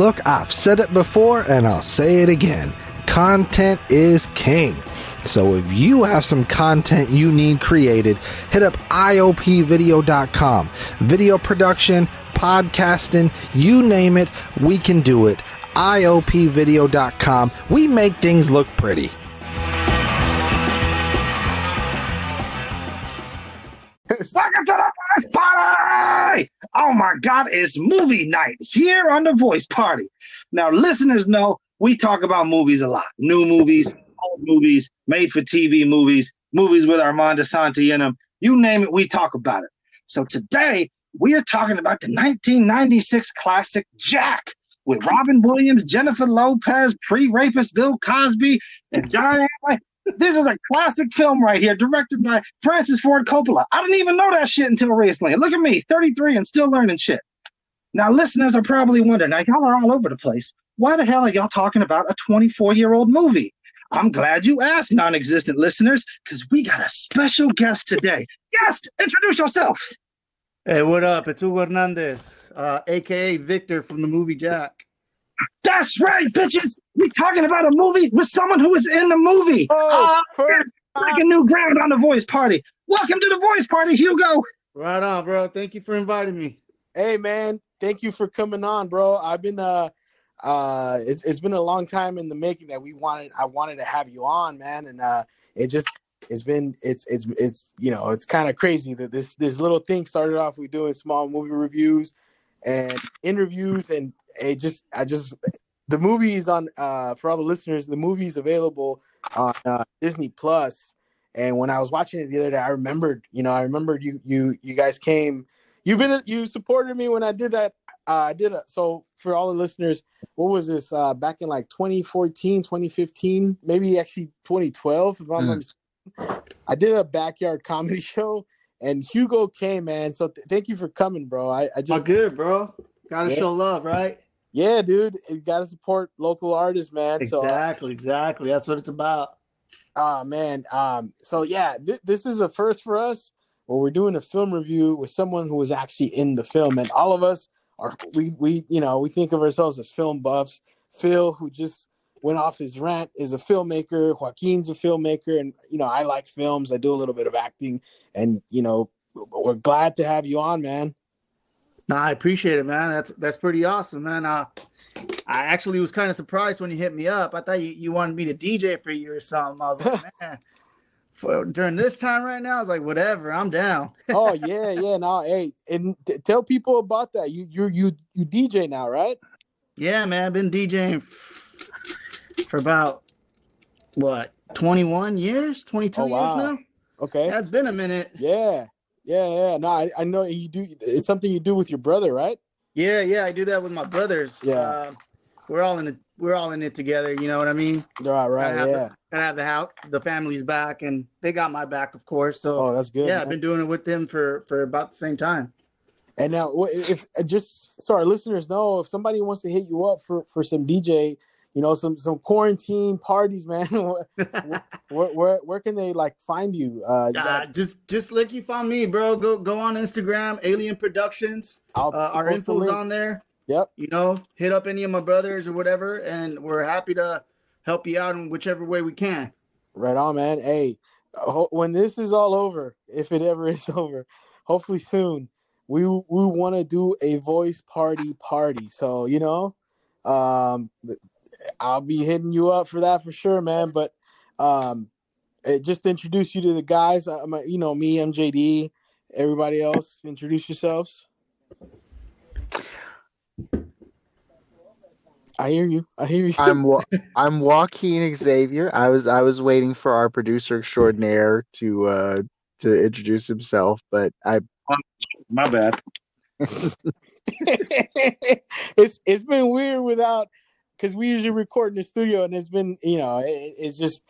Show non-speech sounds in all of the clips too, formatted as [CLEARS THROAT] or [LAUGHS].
look, I've said it before and I'll say it again. Content is king. So if you have some content you need created, hit up IOPvideo.com. Video production, podcasting, you name it, we can do it. IOPvideo.com. We make things look pretty. Oh my God, it's movie night here on the voice party. Now, listeners know we talk about movies a lot new movies, old movies, made for TV movies, movies with Armand Assante in them. You name it, we talk about it. So today, we are talking about the 1996 classic Jack with Robin Williams, Jennifer Lopez, pre rapist Bill Cosby, and Diane. This is a classic film right here, directed by Francis Ford Coppola. I didn't even know that shit until recently. Look at me, 33 and still learning shit. Now, listeners are probably wondering, now y'all are all over the place. Why the hell are y'all talking about a 24 year old movie? I'm glad you asked, non existent listeners, because we got a special guest today. Guest, introduce yourself. Hey, what up? It's Hugo Hernandez, uh, aka Victor from the movie Jack. That's right, bitches. We talking about a movie with someone who was in the movie. Oh, first breaking new ground on the voice party. Welcome to the voice party, Hugo. Right on, bro. Thank you for inviting me. Hey man, thank you for coming on, bro. I've been uh uh it's, it's been a long time in the making that we wanted I wanted to have you on, man, and uh it just it's been it's it's it's you know it's kind of crazy that this this little thing started off we doing small movie reviews and interviews and it just I just the movies on uh for all the listeners the movie's available on uh, Disney Plus. And when I was watching it the other day I remembered you know I remembered you you you guys came. You've been you supported me when I did that. Uh, I did a, so for all the listeners what was this uh back in like 2014 2015 maybe actually 2012 if I'm not mistaken. I did a backyard [LAUGHS] comedy show and Hugo came man. So th- thank you for coming bro. I, I just good, bro. Gotta Yeah. show love, right? yeah dude you gotta support local artists man so Exactly, exactly. That's what it's about. Oh man. Um. So yeah, th- this is a first for us, where we're doing a film review with someone who was actually in the film, and all of us are we we you know we think of ourselves as film buffs. Phil, who just went off his rant, is a filmmaker. Joaquin's a filmmaker, and you know I like films. I do a little bit of acting, and you know we're glad to have you on, man. Nah, I appreciate it, man. That's that's pretty awesome, man. Uh, I actually was kind of surprised when you hit me up. I thought you, you wanted me to DJ for you or something. I was like, [LAUGHS] man, for during this time right now, I was like, whatever, I'm down. [LAUGHS] oh yeah, yeah. Now, hey, and t- tell people about that. You you you you DJ now, right? Yeah, man, I've been DJing f- for about what 21 years, 22 Oh, years now. Okay. It's been a minute. Yeah, yeah, yeah. No, I, I know you do. It's something you do with your brother, right? Yeah, yeah, I do that with my brothers. Yeah. Uh, we're all in it. We're all in it together. You know what I mean? Right, right. Gotta Yeah. The, gotta have the house, the family's back, and they got my back, of course. So Oh, that's good. yeah, man. I've been doing it with them for for about the same time. And now, if just so our listeners know, if somebody wants to hit you up for for some DJ, you know, some some quarantine parties, man, [LAUGHS] where, [LAUGHS] where where where can they like find you? Uh, Uh, just just like you found me, bro. Go go on Instagram, Alien Productions. I'll Uh, our info's on there. Yep. You know, hit up any of my brothers or whatever, and we're happy to help you out in whichever way we can. Right on, man. Hey, when this is all over, if it ever [LAUGHS] is over, hopefully soon, we we want to do a voice party party. So you know, um, I'll be hitting you up for that for sure, man. But um, eh, just to introduce you to the guys. I'm, a- you know, me, MJD, everybody else. Introduce yourselves. I hear you. I hear you. I'm Wa- [LAUGHS] I'm Joaquin Xavier. I was I was waiting for our producer extraordinaire to uh to introduce himself, but I My bad. [LAUGHS] [LAUGHS] it's it's been weird without because we usually record in the studio and it's been you know it, it's just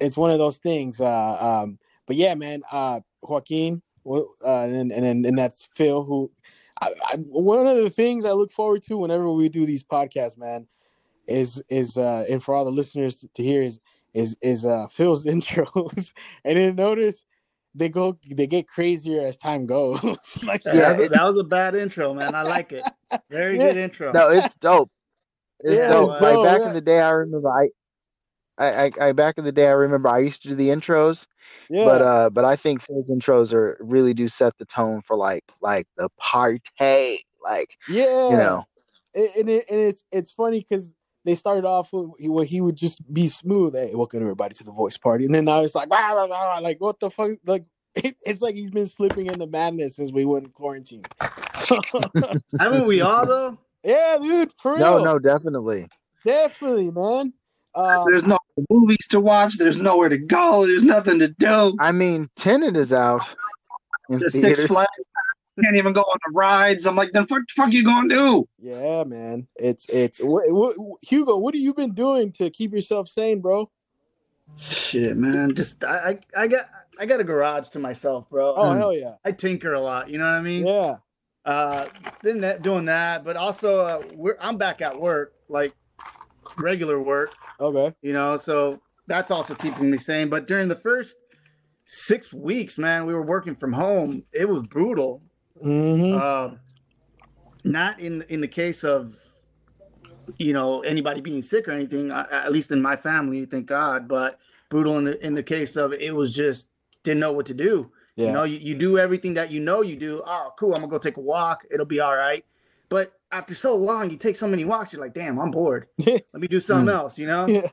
it's one of those things uh um but yeah man uh joaquin uh and and and, and that's phil who I, I, one of the things i look forward to whenever we do these podcasts man is is uh and for all the listeners to hear is is is uh phil's [LAUGHS] intros and then notice they go they get crazier as time goes. [LAUGHS] like Yeah, Yeah, that, was, it- that was a bad intro, man. I like it. Very Yeah. good intro. No, it's dope. It's Yeah, dope. it's like back yeah. in the day, I remember I, I, I, I back in the day, I remember I used to do the intros, yeah, but uh, but I think Phil's intros are really do set the tone for like like the party, like yeah. you know. and, and, it, and it's it's funny because they started off with where he would just be smooth. Hey, welcome everybody to the voice party, and then now it's like, "Wah, wah, wah," like what the fuck? Like [LAUGHS] it, it's like he's been slipping into madness since we went in quarantine. [LAUGHS] Haven't we all though? Yeah, dude, for real. No, no, definitely. definitely, man. Uh, There's no movies to watch. There's nowhere to go. There's nothing to do. I mean, Tenet is out in The Six theaters. Flags can't even go on the rides. I'm like, then what the fuck you gonna do? yeah, man. It's it's wh- wh- Hugo. What have you been doing to keep yourself sane, bro? Shit, man. Just I, I, I got I got a garage to myself, bro. Oh Um, hell yeah, I tinker a lot. You know what I mean? yeah. Uh, been that doing that, but also uh, we're I'm back at work, like regular work. Okay. You know, so that's also keeping me sane. But during the first six weeks, man, we were working from home. It was brutal. Mm-hmm. Um, not in in the case of you know anybody being sick or anything. uh, At least in my family, thank God. But brutal in the in the case of it was just didn't know what to do. Yeah. You know, you, you do everything that you know you do. Oh, cool. I'm gonna go take a walk. It'll be all right. But after so long, you take so many walks, you're like, damn, I'm bored. [LAUGHS] Mm. Let me do something else, you know? Yeah.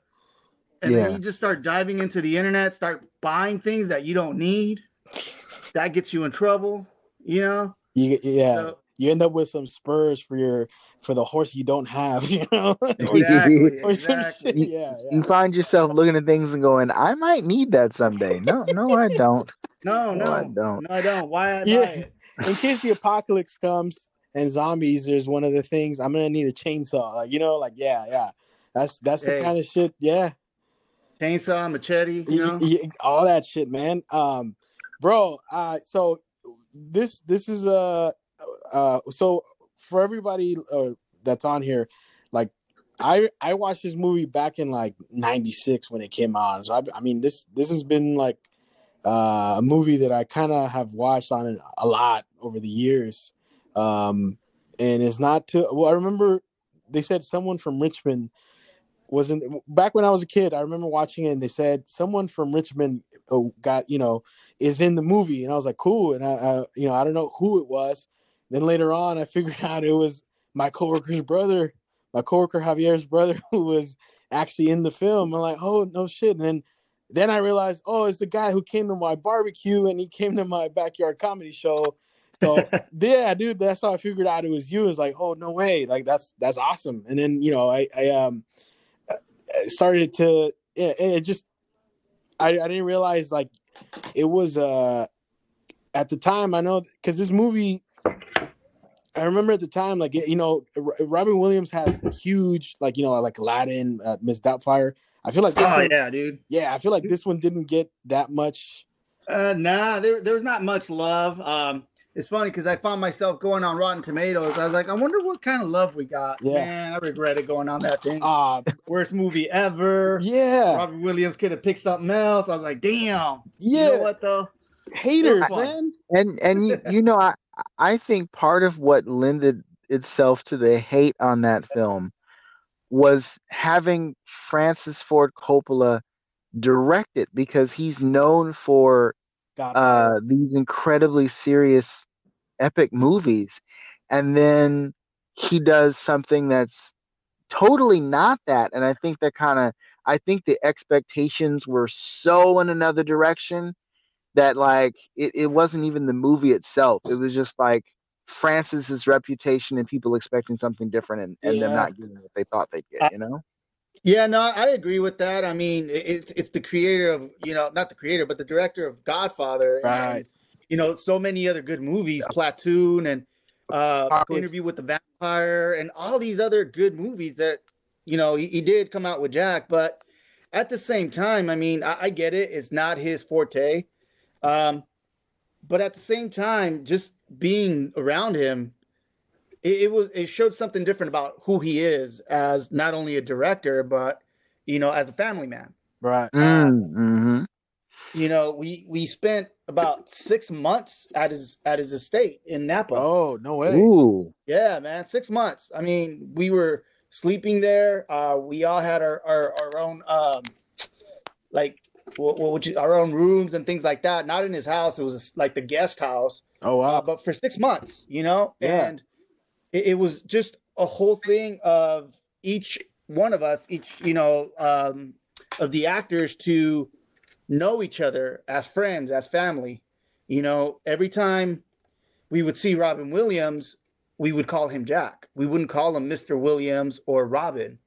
And Yeah. then you just start diving into the internet, start buying things that you don't need. [LAUGHS] That gets you in trouble, you know? You yeah. So- you end up with some spurs for your for the horse you don't have, [LAUGHS] you know, [LAUGHS] or, exactly. [LAUGHS] some exactly. shit. Yeah, You find yourself looking at things and going, "I might need that someday." No, no, I don't. No, No, no, I don't. No, I don't. Why I Yeah. In case the apocalypse comes and zombies, there's one of the things I'm gonna need a chainsaw. Like you know, like yeah, yeah. That's that's the Hey. kind of shit. Yeah, Chainsaw, machete, you know? Y- y- all that shit, man. Um, bro. Uh, so this this is uh uh so for everybody uh, that's on here, like I I watched this movie back in like '96 when it came out. So I, I mean this this has been like uh, a movie that I kind of have watched on a lot over the years. Um, and it's not to well, I remember they said someone from Richmond wasn't back when I was a kid. I remember watching it, and they said someone from Richmond uh, got you know is in the movie, and I was like, cool. And I, I you know I don't know who it was. Then later on, I [LAUGHS] figured out it was my coworker's brother, my coworker Javier's brother, [LAUGHS] who was actually in the film. I'm like, oh no shit. And then then I realized, oh, it's the guy who came to my barbecue and he came to my backyard comedy show. So [LAUGHS] yeah, dude, that's how I figured out it was you. It's like, oh no way, like that's that's awesome. And then you know, I I um started to yeah, it just I I didn't realize like it was uh at the time I know because this movie I remember at the time like you know R- Robin Williams has huge like you know like Aladdin, uh, Miss Doubtfire. I feel like this Oh one, yeah, dude. yeah, I feel like this one didn't get that much. Uh, nah, there, there's not much love. Um, it's funny because I found myself going on Rotten Tomatoes. I was like, I wonder what kind of love we got. Yeah. Man, I regretted going on that thing. Uh Worst movie ever. yeah, Robert Williams could have picked something else. I was like, damn. yeah, You know what though? haters, It was fun. man. And and you you know I I think part of what lended itself to the hate on that film was having Francis Ford Coppola direct it because he's known for uh, these incredibly serious, epic movies, and then he does something that's totally not that. And I think that kind of, I think the expectations were so in another direction that like it, it wasn't even the movie itself. It was just like Francis's reputation and people expecting something different and, and them not getting what they thought they'd get. You know? Yeah, no, I agree with that. I mean, it's it's the creator of you know not the creator, but the director of Godfather, and, Right. you know, so many other good movies, Platoon and uh, Interview with the Vampire, and all these other good movies that you know he, he did come out with Jack. But at the same time, I mean, I, I get it; it's not his forte. Um, but at the same time, just being around him, it, it was it showed something different about who he is as not only a director, but you know, as a family man. right. Mm, hmm You know, we we spent about six months at his at his estate in Napa. Oh no way. Ooh. Yeah, man, six months. I mean, we were sleeping there. Uh, we all had our our, our own um, like what, what would you, our own rooms and things like that. Not in his house. It was like the guest house. Oh Uh, wow. but for six months, you know, Yeah. and it, it was just a whole thing of each one of us, each you know, um, of the actors to know each other as friends, as family. You know, every time we would see Robin Williams, we would call him Jack. We wouldn't call him Mr. Williams or Robin.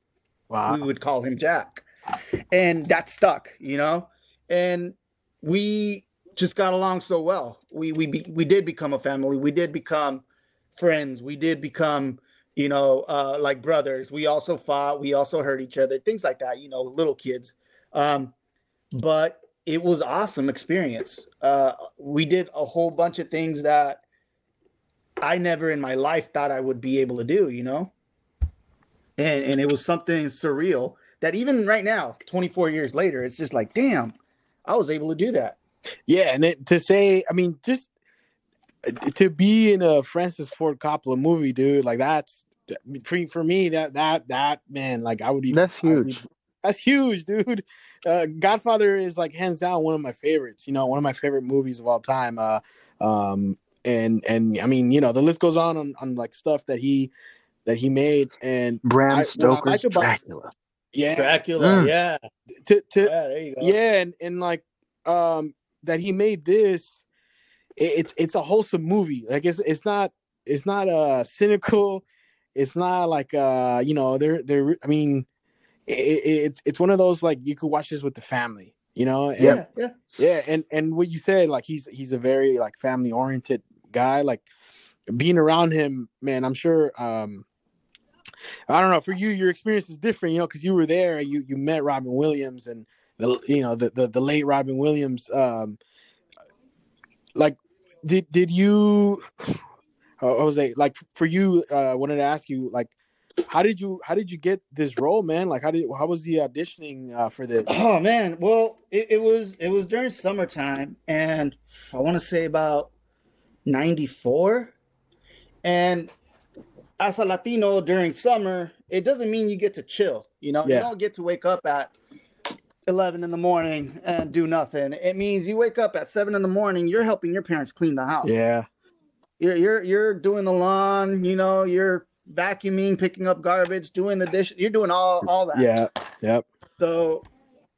Wow. We would call him Jack. And that stuck, you know? And we just got along so well. We we be, we did become a family. We did become friends. We did become, you know, uh, like brothers. We also fought. We also hurt each other. Things like that. You know, little kids. Um, but it was awesome experience. Uh, we did a whole bunch of things that I never in my life thought I would be able to do. You know, and and it was something surreal that even right now, 24 years later, it's just like, damn, I was able to do that. Yeah, and it, to say, I mean, just to be in a Francis Ford Coppola movie, dude, like that's for for me that that that man, like I would even That's huge. even- that's huge, dude. Uh, Godfather is like hands down one of my favorites. You know, one of my favorite movies of all time. Uh, um, and and I mean, you know, the list goes on on, on like stuff that he that he made, and Bram I- I Stoker's like about- Dracula. Yeah, Dracula, Mm. yeah, to to yeah, there you go. yeah and, and like um that he made this it, it's it's a wholesome movie. Like it's it's not it's not uh cynical. It's not like uh you know they're they're i mean it, it, it's it's one of those like you could watch this with the family you know? And, yeah, yeah. yeah and and what you said like he's he's a very like family oriented guy. Like being around him man i'm sure um i don't know for you your experience is different you know because you were there you you met robin williams and the you know the the, the late robin williams um like did did you how was they like for you uh, i wanted to ask you like how did you how did you get this role man like how did how was the auditioning uh, for this [CLEARS THROAT] Oh man, well, it, it was it was during summertime, and I want to say about '94. And as a Latino during summer, it doesn't mean you get to chill. You know, Yeah. you don't get to wake up at 11 in the morning and do nothing. It means you wake up at seven in the morning. You're helping your parents clean the house. yeah You're you're you're doing the lawn. You know, you're vacuuming, picking up garbage, doing the dish. You're doing all all that. yeah yep So,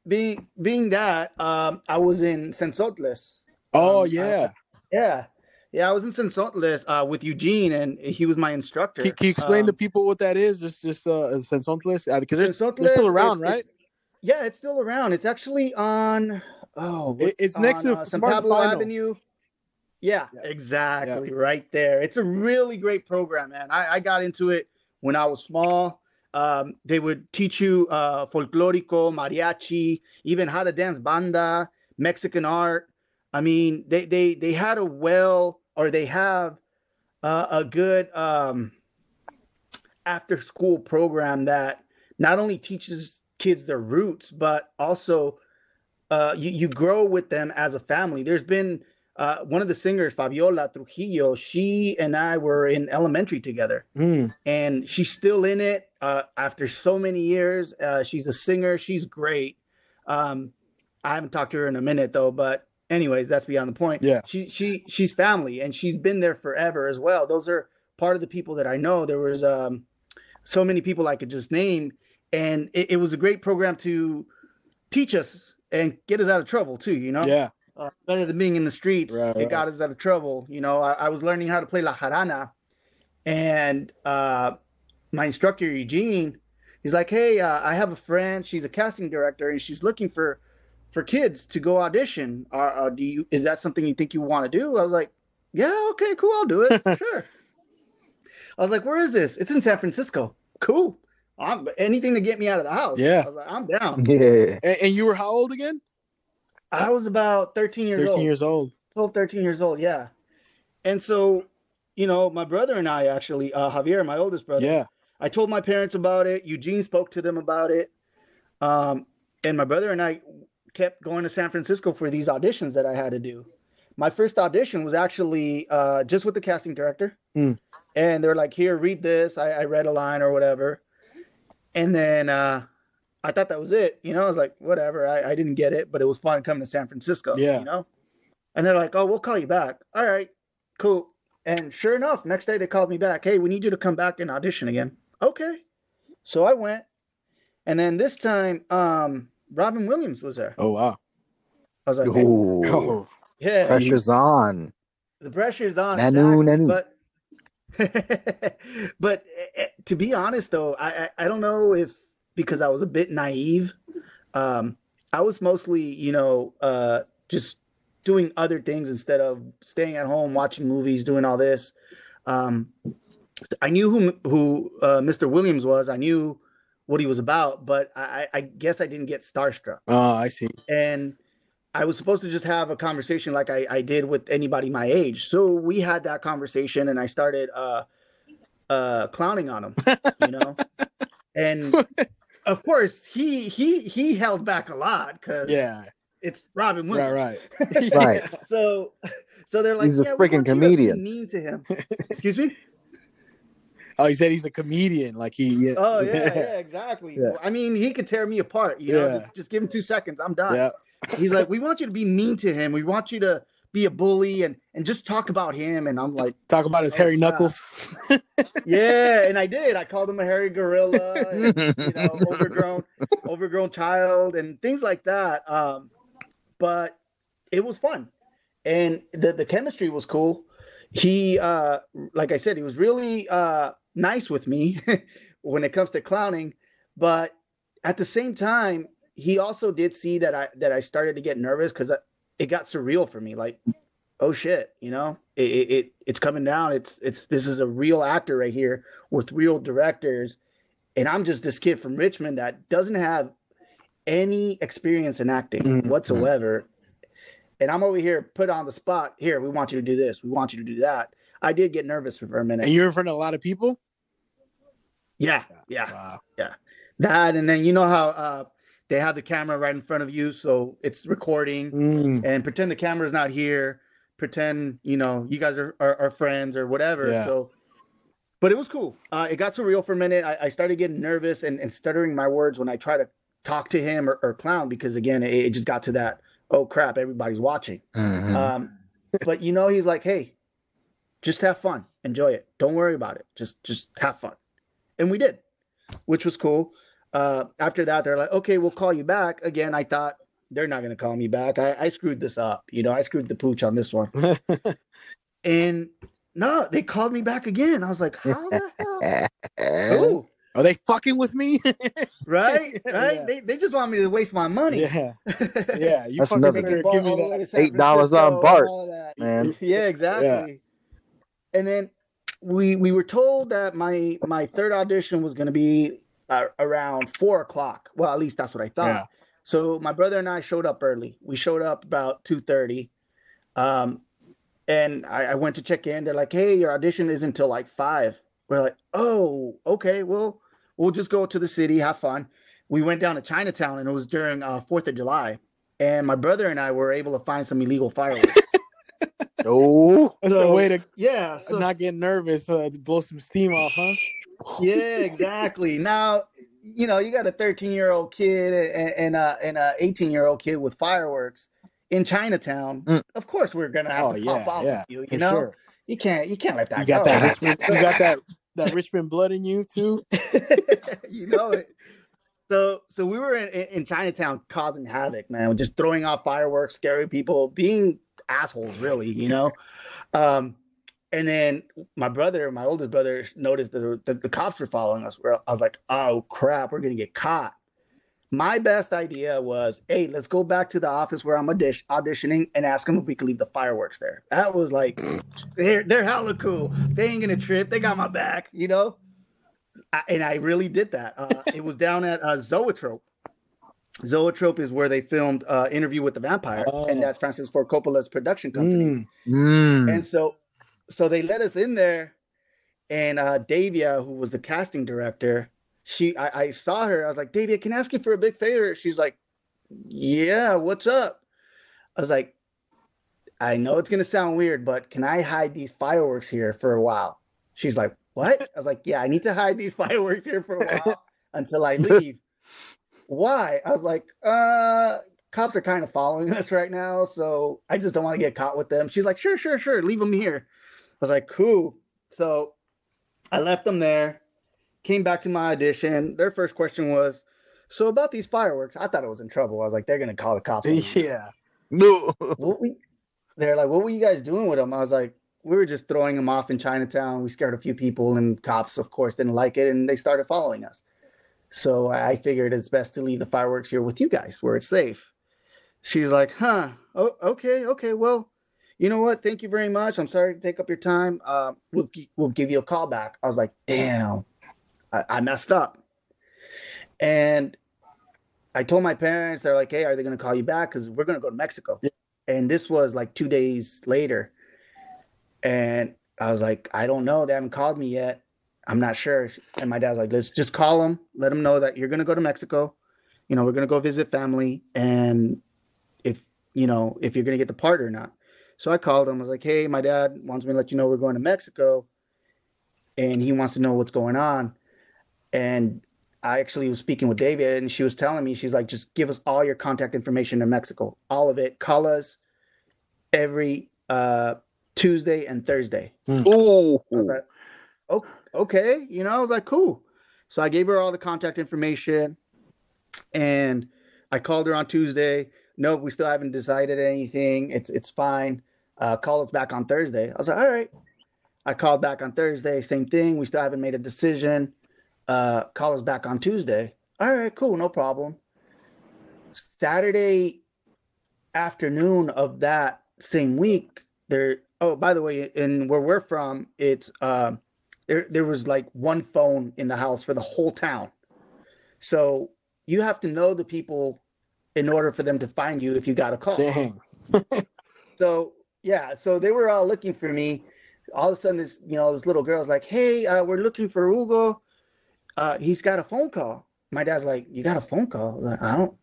being being that, um, I was in Cenzontles. oh Um, yeah Yeah, yeah, I was in Cenzontles uh, with Eugene, and he was my instructor. Can, can you explain to Um, people what that is? Just, just uh, Cenzontles, because they're, they're still around, it's- right? it's- yeah, it's still around. It's actually on. Oh, It- it's next on, to uh, San Pablo Final. Avenue. Yeah, Yeah. exactly, right there. It's a really great program, man. I, I got into it when I was small. Um, they would teach you uh, folklorico, mariachi, even how to dance banda, Mexican art. I mean, they they they had a well, or they have uh, a good um, after school program that not only teaches kids their roots, but also uh, you, you grow with them as a family. There's been uh, one of the singers, Fabiola Trujillo, she and I were in elementary together, Mm, and she's still in it uh, after so many years. Uh, she's a singer, she's great. Um, I haven't talked to her in a minute though, but anyways, that's beyond the point. Yeah. she she she's family, and she's been there forever as well. Those are part of the people that I know. There was um, so many people I could just name, and it, it was a great program to teach us and get us out of trouble too. You know, yeah, uh, better than being in the streets. Right, it right. got us out of trouble. You know, I, I was learning how to play La Jarana, and uh, my instructor Eugene, he's like, "Hey, uh, I have a friend. She's a casting director, and she's looking for for kids to go audition. Uh, uh, do you? Is that something you think you want to do?" I was like, "Yeah, okay, cool, I'll do it. [LAUGHS] sure." I was like, "Where is this? It's in San Francisco. Cool. I'm, anything to get me out of the house. Yeah. I was like, I'm down. [LAUGHS] Yeah. and, and you were how old again? I was about 13 years Thirteen old. years old. 12, 13 years old, yeah. And so, you know, my brother and I actually, uh, Javier, my oldest brother, Yeah, I told my parents about it. Eugene spoke to them about it. Um, and my brother and I kept going to San Francisco for these auditions that I had to do. my first audition was actually uh, just with the casting director, Mm. and they're like, "Here, read this." I, I read a line or whatever, and then uh, I thought that was it. You know, I was like, "Whatever." I, I didn't get it, but it was fun coming to San Francisco. Yeah. you know. And they're like, "Oh, we'll call you back." All right, cool. And sure enough, next day they called me back. Hey, we need you to come back and audition again. Okay, so I went, and then this time, um, Robin Williams was there. Oh wow. I was like, Ooh, Oh, [LAUGHS] yeah, pressure's on. the pressure's on. Nanu, exactly. nanu. But [LAUGHS] but eh, eh, to be honest though, I, I I don't know if because I was a bit naive, um, I was mostly you know uh, just doing other things instead of staying at home watching movies, doing all this. Um, I knew who who uh, Mr. Williams was. I knew what he was about, but I, I I guess I didn't get starstruck oh, I see. and I was supposed to just have a conversation like I, I did with anybody my age. So we had that conversation, and I started uh, uh, clowning on him, you know. [LAUGHS] and of course, he he he held back a lot because Yeah. it's Robin Right. Williams. Right. [LAUGHS] Right. So so they're like, He's a yeah, we freaking want you to be comedian." Mean to him. [LAUGHS] Excuse me. Oh, he said he's a comedian. Like he. Yeah. Oh yeah, [LAUGHS] yeah, exactly. Yeah. I mean, he could tear me apart. You know, Yeah. just, just give him two seconds. I'm done. Yeah. He's like, we want you to be mean to him. We want you to be a bully and and just talk about him. And I'm like, Talk about his Oh, hairy yeah. knuckles. [LAUGHS] yeah, and I did. I called him a hairy gorilla, and, you [LAUGHS] know, overgrown, overgrown child, and things like that. Um, but it was fun, and the the chemistry was cool. He, uh, like I said, he was really uh nice with me [LAUGHS] when it comes to clowning, but at the same time, he also did see that I that I started to get nervous because it got surreal for me. Like, oh shit, you know, it, it, it it's coming down. It's it's this is a real actor right here with real directors, and I'm just this kid from Richmond that doesn't have any experience in acting Mhm. whatsoever. And I'm over here put on the spot. Here, we want you to do this. We want you to do that. I did get nervous for a minute. And you're in front of a lot of people. yeah, yeah. Wow. that and then you know how uh they have the camera right in front of you so it's recording Mm. and pretend the camera's not here pretend you know you guys are are, are friends or whatever Yeah. so but it was cool uh it got surreal for a minute i, I started getting nervous and, and stuttering my words when i try to talk to him or, or clown because again it, it just got to that oh crap everybody's watching. Mhm. um but you know he's like hey just have fun. Enjoy it. Don't worry about it. Just just have fun. And we did which was cool. Uh after that they're like okay we'll call you back. Again i thought they're not going to call me back. I, I screwed this up you know i screwed the pooch on this one. [LAUGHS] And no they called me back again. I was like how the hell? [LAUGHS] Ooh, Are they fucking with me? [LAUGHS] right [LAUGHS] right Yeah. they, they just want me to waste my money yeah. [LAUGHS] Yeah. You That's fucking another- better give me that. way to San Eight dollars on Francisco, Bart, man. Yeah, exactly. And then we we were told that my my third audition was going to be uh, around four o'clock. Well, at least that's what I thought. Yeah. So my brother and I showed up early. We showed up about two thirty, um, and I, I went to check in. They're like, "Hey, your audition isn't until like 5. We're like, "Oh, okay. Well, we'll just go to the city, have fun." We went down to Chinatown, and it was during uh, Fourth of July. And my brother and I were able to find some illegal fireworks. [LAUGHS] Oh, That's a way to yeah, so not get nervous, uh, to blow some steam off, huh? yeah, exactly. Now, you know, you got a 13 year old kid and, and a and a 18 year old kid with fireworks in Chinatown. Mm. Of course, we're gonna have Oh to yeah, pop off yeah, with you. You know, sure. you can't you can't let that You got go. that You got that that Richmond blood in you too. [LAUGHS] you know it. So so we were in, in, in Chinatown causing havoc, man, just throwing off fireworks, scaring people, being assholes, really, you know. Um, and then my brother, my oldest brother, noticed that the, the cops were following us. Where I was like, "Oh crap, we're gonna get caught." My best idea was, "Hey, let's go back to the office where I'm audition- auditioning and ask them if we could leave the fireworks there." That was like, [SNIFFS] they're they're hella cool. They ain't gonna trip. They got my back, you know. I, and I really did that. Uh, it was down at uh, Zoetrope. Zoetrope is where they filmed uh, Interview with the Vampire, Oh. and that's Francis Ford Coppola's production company. Mm. Mm. And so, so they let us in there, and uh, Davia, who was the casting director, she, I, I saw her. I was like, Davia, can I ask you for a big favor? She's like, Yeah, what's up? I was like, I know it's gonna sound weird, but can I hide these fireworks here for a while? She's like, What? I was like, Yeah, I need to hide these [LAUGHS] fireworks here for a while until I [LAUGHS] leave. Why? I was like, uh, cops are kind of following us right now, so I just don't want to get caught with them. She's like, Sure, sure, sure, leave them here. I was like, Cool. So I left them there, came back to my audition. Their first question was, So about these fireworks, I thought I was in trouble. I was like, They're gonna call the cops. on [LAUGHS] yeah. No. what we they're like, what were you guys doing with them? I was like, we were just throwing them off in Chinatown. We scared a few people, and cops, of course, didn't like it, and they started following us. So I figured it's best to leave the fireworks here with you guys, where it's safe. She's like, huh? Oh, okay, okay. Well, you know what? Thank you very much. I'm sorry to take up your time. Uh, we'll we'll give you a call back. I was like, damn, I, I messed up. And I told my parents, they're like, hey, are they going to call you back? Because we're going to go to Mexico. And this was like two days later. And I was like, I don't know. They haven't called me yet. I'm not sure. And my dad's like, let's just call them, let them know that you're going to go to Mexico. You know, we're going to go visit family. And if, you know, if you're going to get the part or not. So I called him. I was like, hey, my dad wants me to let you know we're going to Mexico. And he wants to know what's going on. And I actually was speaking with Davia, and she was telling me, she's like, just give us all your contact information in Mexico, all of it. Call us every uh, Tuesday and Thursday. Ooh. I was like, oh, okay. You know, I was like, cool. So I gave her all the contact information and I called her on Tuesday. Nope, we still haven't decided anything. It's it's fine. Uh, call us back on Thursday. I was like, all right. I called back on Thursday, same thing. We still haven't made a decision. Uh, call us back on Tuesday. All right, cool, no problem. Saturday afternoon of that same week, there. Oh, by the way, in where we're from, it's uh, there. There was like one phone in the house for the whole town. So you have to know the people in order for them to find you if you got a call. Dang. [LAUGHS] So yeah, so they were all looking for me. All of a sudden, this you know this little girl's like, "Hey, uh, we're looking for Hugo. Uh, he's got a phone call." My dad's like, "You got a phone call?" Like, I don't.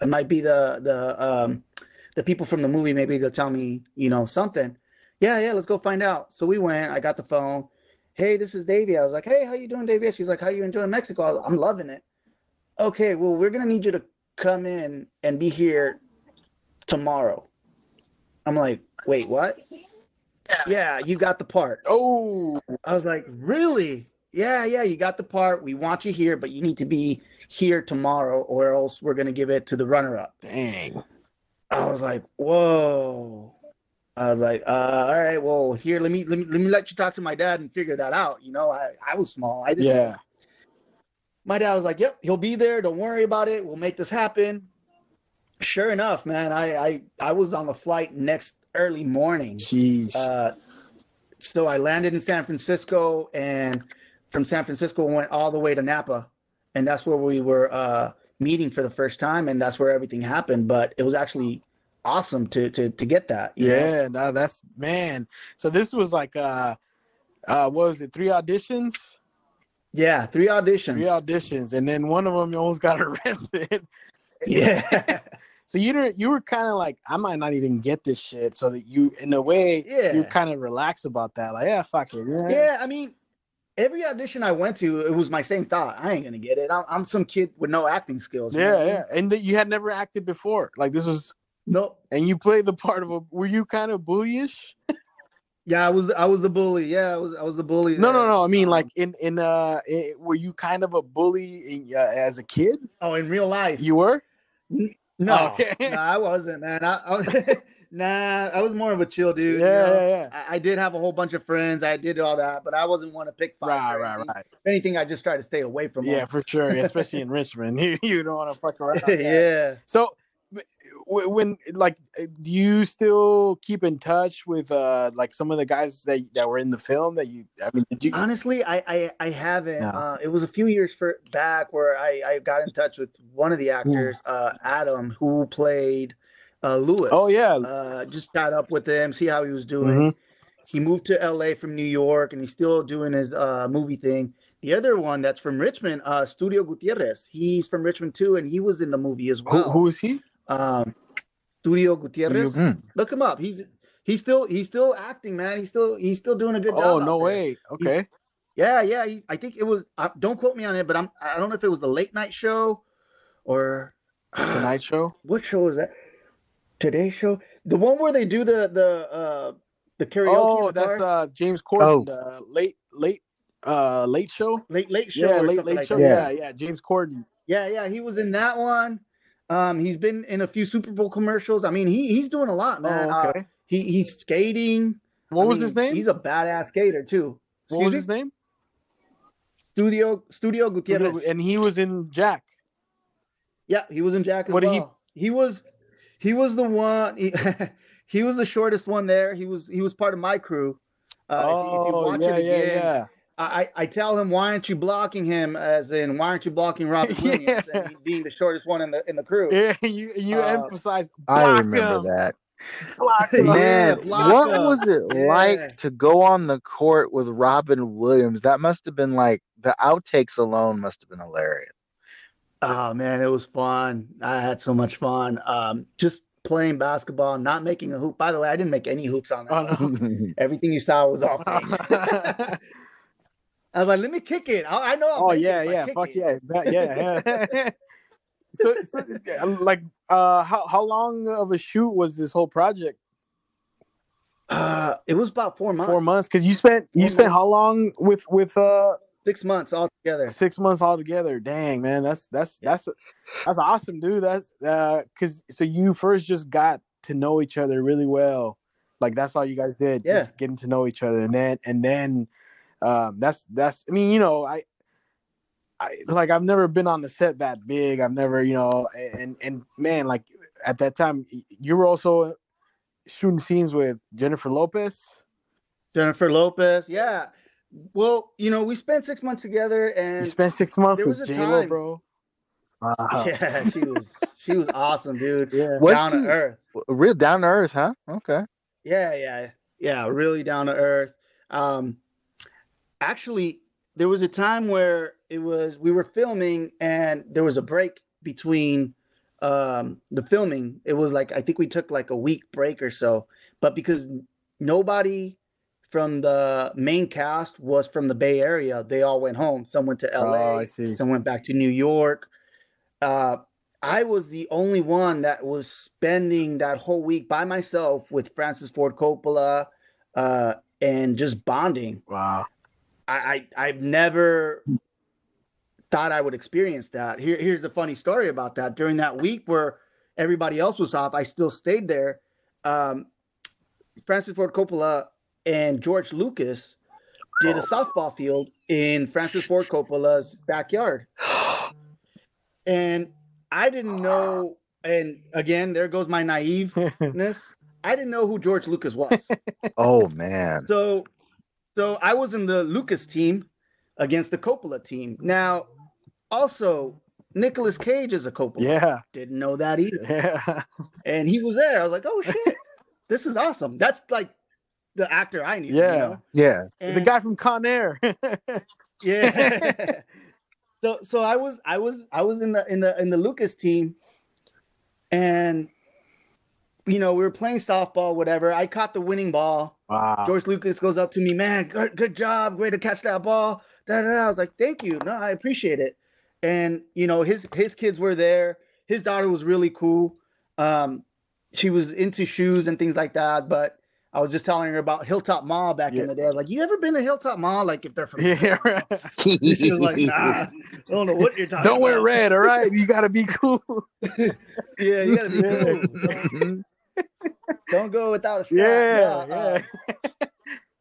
It might be the the um the people from the movie. Maybe they'll tell me you know something. Yeah, yeah. Let's go find out. So we went. I got the phone. Hey, this is Davy. I was like, "Hey, how you doing, Davy? She's like, "How you enjoying Mexico?" I'm loving it. Okay, well, we're gonna need you to come in and be here tomorrow. I'm like, wait, what? Yeah, you got the part. Oh, I was like, really? Yeah, yeah, you got the part. We want you here, but you need to be here tomorrow, or else we're gonna give it to the runner-up. dang. I was like, whoa. I was like, uh, all right, well, here, let me let me let me let you talk to my dad and figure that out. You know, I I was small. I didn't. Yeah. My dad was like, "Yep, he'll be there. Don't worry about it. We'll make this happen." Sure enough, man, I I I was on the flight next early morning. Jeez. Uh, so I landed in San Francisco, and from San Francisco went all the way to Napa, and that's where we were uh, meeting for the first time, and that's where everything happened. But it was actually awesome to to to get that. you know? yeah, no, that's man. So this was like uh uh what was it, three auditions? yeah, three auditions. Three auditions, and then one of them you almost got [LAUGHS] arrested. yeah, [LAUGHS] So you were you were kind of like, I might not even get this shit. So that you, in a way, Yeah. you're kind of relaxed about that. Like, yeah, fuck it. Yeah. yeah. I mean, every audition I went to, it was my same thought. I ain't gonna get it. I'm, I'm some kid with no acting skills. Yeah, man. yeah. And that you had never acted before. Like this was, No, and you played the part of a. Were you kind of bullyish? yeah, I was I was the bully. Yeah, I was I was the bully. No, no, there. no. I mean, Um, like in in uh, were you kind of a bully in, uh, as a kid? oh, in real life. You were. No, Oh, okay. no, I wasn't, man. I, I [LAUGHS] nah, I was more of a chill dude. you Yeah, know? yeah, yeah. I, I did have a whole bunch of friends. I did all that, but I wasn't one to pick fights. Right, right, right. If anything, I just tried to stay away from. Yeah, them. for sure. [LAUGHS] Especially in Richmond, [LAUGHS] you, you don't want to fuck around. yeah. So, when like, uh, do you still keep in touch with uh like some of the guys that that were in the film that you? I mean, did you? Honestly, I I, I haven't. No. Uh, it was a few years for back where I, I got in touch with one of the actors, uh, Adam, who played uh, Louis. Oh yeah. Uh, just got up with him, see how he was doing. Mhm. He moved to LA from New York, and he's still doing his uh, movie thing. The other one that's from Richmond, uh, Studio Gutierrez. He's from Richmond too, and he was in the movie as Who, well. who is he? Um, Studio Gutierrez. Mm. Look him up. He's he's still he's still acting, man. He's still he's still doing a good job. Oh no way. Okay. Yeah, yeah. He, I think it was. Uh, don't quote me on it, but I'm. I don't know if it was the late night show, or Tonight Show. [SIGHS] What show is that? Today show, the one where they do the the uh the karaoke. Oh, the that's uh James Corden. Uh, late late uh late show. late late show. Yeah, late late like show. that. Yeah. yeah, James Corden. Yeah, yeah, he was in that one. Um, he's been in a few Super Bowl commercials. I mean, he he's doing a lot, man. Oh, Uh, okay. he he's skating. what I was mean, his name? He's a badass skater too. what was Excuse his name? Studio Studio Gutierrez. And he was in Jack. yeah, he was in Jack as What did he- He was he was the one. He, [LAUGHS] he was the shortest one there. He was he was part of my crew. Uh, if, you- if you oh, watch yeah, it yeah, again, yeah. I, I tell him, why aren't you blocking him? As in, why aren't you blocking Robin [LAUGHS] Williams? Yeah. And he being the shortest one in the in the crew. Yeah, [LAUGHS] you you Uh, emphasized. I remember him, that. block him. Yeah, Man, block what him. was it Yeah. like to go on the court with Robin Williams? That must have been like the outtakes alone must have been hilarious. Oh man, it was fun. I had so much fun. Um, just playing basketball, not making a hoop. By the way, I didn't make any hoops on that. Oh, no. [LAUGHS] Everything you saw was off. [LAUGHS] I was like, let me kick it. I, I know. I'll oh yeah, yeah, fuck yeah, yeah, yeah. so, so like, uh, how how long of a shoot was this whole project? Uh, it was about four months. Four months, because you spent you spent how long with with uh Six months altogether. six months altogether. Dang man, that's that's that's that's awesome, dude. That's uh, cause so you first just got to know each other really well, like that's all you guys did, Yeah. just getting to know each other, and then and then um, that's that's. I mean, you know, I. I, like I've never been on the set that big. I've never, you know, and and man, like at that time, you were also shooting scenes with Jennifer Lopez. Jennifer Lopez. Yeah. Well, you know, we spent six months together, You and spent six months there with was a J Lo, time- bro. Wow. [LAUGHS] yeah, she was she was awesome, dude. Yeah. What's Down she- to earth. Real down to earth, huh? Okay. Yeah, yeah, yeah. Really down to earth. Um, actually, there was a time where it was we were filming and there was a break between um the filming. It was like I think we took like a week break or so, but because nobody from the main cast was from the Bay Area, they all went home. Some went to LA, Oh, some went back to New York. Uh, I was the only one that was spending that whole week by myself with Francis Ford Coppola uh, and just bonding. Wow. I, I I've never thought I would experience that. Here, here's a funny story about that. During that week where everybody else was off, I still stayed there. Um, Francis Ford Coppola and George Lucas did a oh. softball field in Francis Ford Coppola's backyard. [GASPS] And I didn't know, and again, there goes my naiveness. [LAUGHS] I didn't know who George Lucas was. [LAUGHS] Oh man. So, so I was in the Lucas team against the Coppola team. Now, also, Nicolas Cage is a Coppola. Yeah. Didn't know that either. [LAUGHS] Yeah. And he was there. I was like, oh shit, this is awesome. That's like the actor I need. Yeah. You know? Yeah. the guy from Con Air. [LAUGHS] Yeah. [LAUGHS] so so I was I was I was in the in the in the Lucas team and you know, we were playing softball, whatever. I caught the winning ball. wow. George Lucas goes up to me, man, good, good job, way to catch that ball. Da, da, da. I was like, thank you, no, I appreciate it. And you know, his his kids were there. His daughter was really cool. Um, she was into shoes and things like that. But I was just telling her about Hilltop Mall back Yeah. in the day. I was like, you ever been to Hilltop Mall? Like if they're from [LAUGHS] Yeah. right. [LAUGHS] She was like, nah, I don't know what you're talking Don't wear red, all right? [LAUGHS] You gotta be cool. Yeah, you gotta be Yeah. cool. Don't- Don't go without a strap. Yeah, No, uh,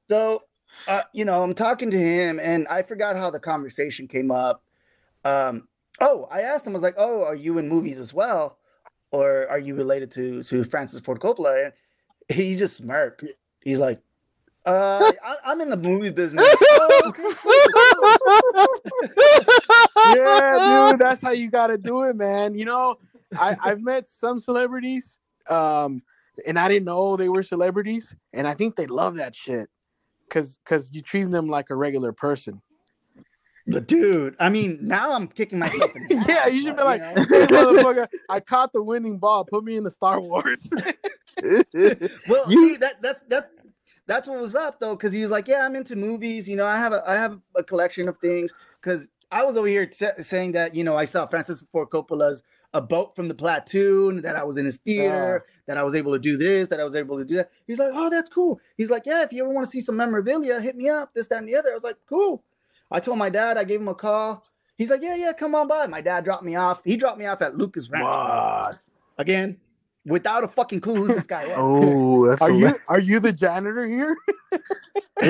So, uh, you know, I'm talking to him, and I forgot how the conversation came up. Um, oh, I asked him, I was like, "Oh, are you in movies as well, or are you related to to Francis Ford Coppola?" And he just smirked. He's like, "Uh, I, I'm in the movie business." [LAUGHS] "Oh, okay, cool." [LAUGHS] yeah, dude, that's how you gotta do it, man. You know, I, I've met some celebrities, um, and I didn't know they were celebrities, and I think they love that shit. Cause, cause you treat them like a regular person. But dude, I mean, now I'm kicking myself. [LAUGHS] Yeah, you should be like, know? hey, motherfucker, I caught the winning ball. Put me in the Star Wars. [LAUGHS] well, You- see that that's that's that's what was up though, because he was like, "Yeah, I'm into movies. You know, I have a I have a collection of things." Because I was over here t- saying that you know I saw Francis Ford Coppola's A Boat from the Platoon, that I was in his theater, oh. that I was able to do this, that I was able to do that. He's like, "Oh, that's cool." He's like, "Yeah, if you ever want to see some memorabilia, hit me up. This, that, and the other." I was like, "Cool." I told my dad. I gave him a call. He's like, "Yeah, yeah, come on by." My dad dropped me off. He dropped me off at Lucas Ranch What? again, without a fucking clue who this guy was. Oh, that's Are you hilarious. are you the janitor here? [LAUGHS] Are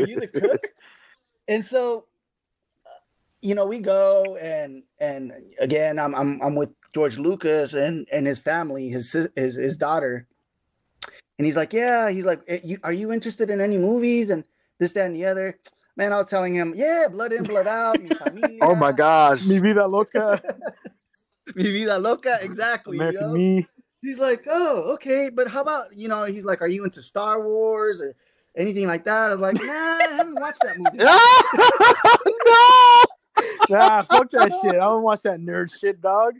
you the cook? And so, uh, you know, we go and and again, I'm I'm I'm with George Lucas and and his family, his his his daughter, and he's like, yeah, he's like, "Eh, you, are you interested in any movies and this, that, and the other? Man, I was telling him, yeah, blood in, blood out. Mi [LAUGHS] familia, oh my gosh. Mi vida loca, [LAUGHS] [LAUGHS] mi vida loca, exactly. American? Me. He's like, oh, okay, but how about you know? He's like, are you into Star Wars or anything like that? I was like, nah, I haven't watched that movie. [LAUGHS] no! [LAUGHS] Nah, fuck that shit. I don't watch that nerd shit, dog.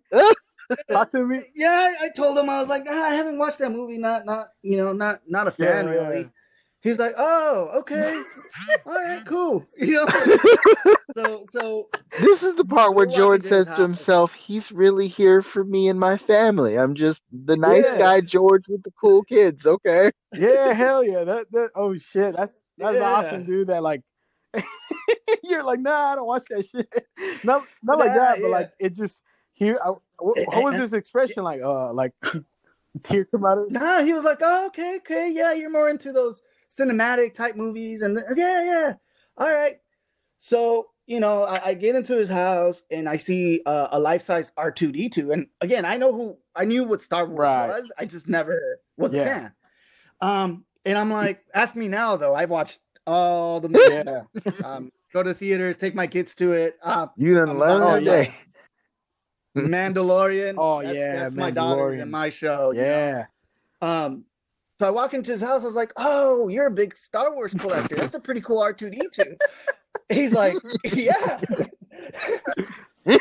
Talk to me. Yeah, I, told him I was like, ah, I haven't watched that movie. Not, not, you know, not, not a fan Yeah, really. yeah. He's like, oh, okay, [LAUGHS] all right, cool. [LAUGHS] You know, [LAUGHS] so, so This is the part where George says to himself, he's really here for me and my family. I'm just the nice Yeah. guy George with the cool kids, okay? Yeah, hell yeah. That that oh shit. That's that's Yeah. awesome, dude. That like you're like, nah, I don't watch that shit. Not not like Nah, that, but yeah. like it just here. I, what, what was his expression like? Uh, like tear come out of. nah, he was like, oh, okay, okay, yeah, you're more into those cinematic type movies, and yeah, yeah, all right. So you know, I, I get into his house and I see uh, a life size R two D two, and again, I know who I knew what Star Wars Right. was. I just never was a fan. Um, and I'm like, ask me now though. I've watched all the movies. [LAUGHS] Yeah. um, go to theaters, take my kids to it. Uh, You didn't learn today. to- Mandalorian. Oh, that's, yeah, that's my daughter's Mandalorian. and my show. you know? Yeah. Um, so I walk into his house. I was like, "Oh, you're a big Star Wars collector. That's a pretty cool R two D two. He's like, "Yeah." He's like,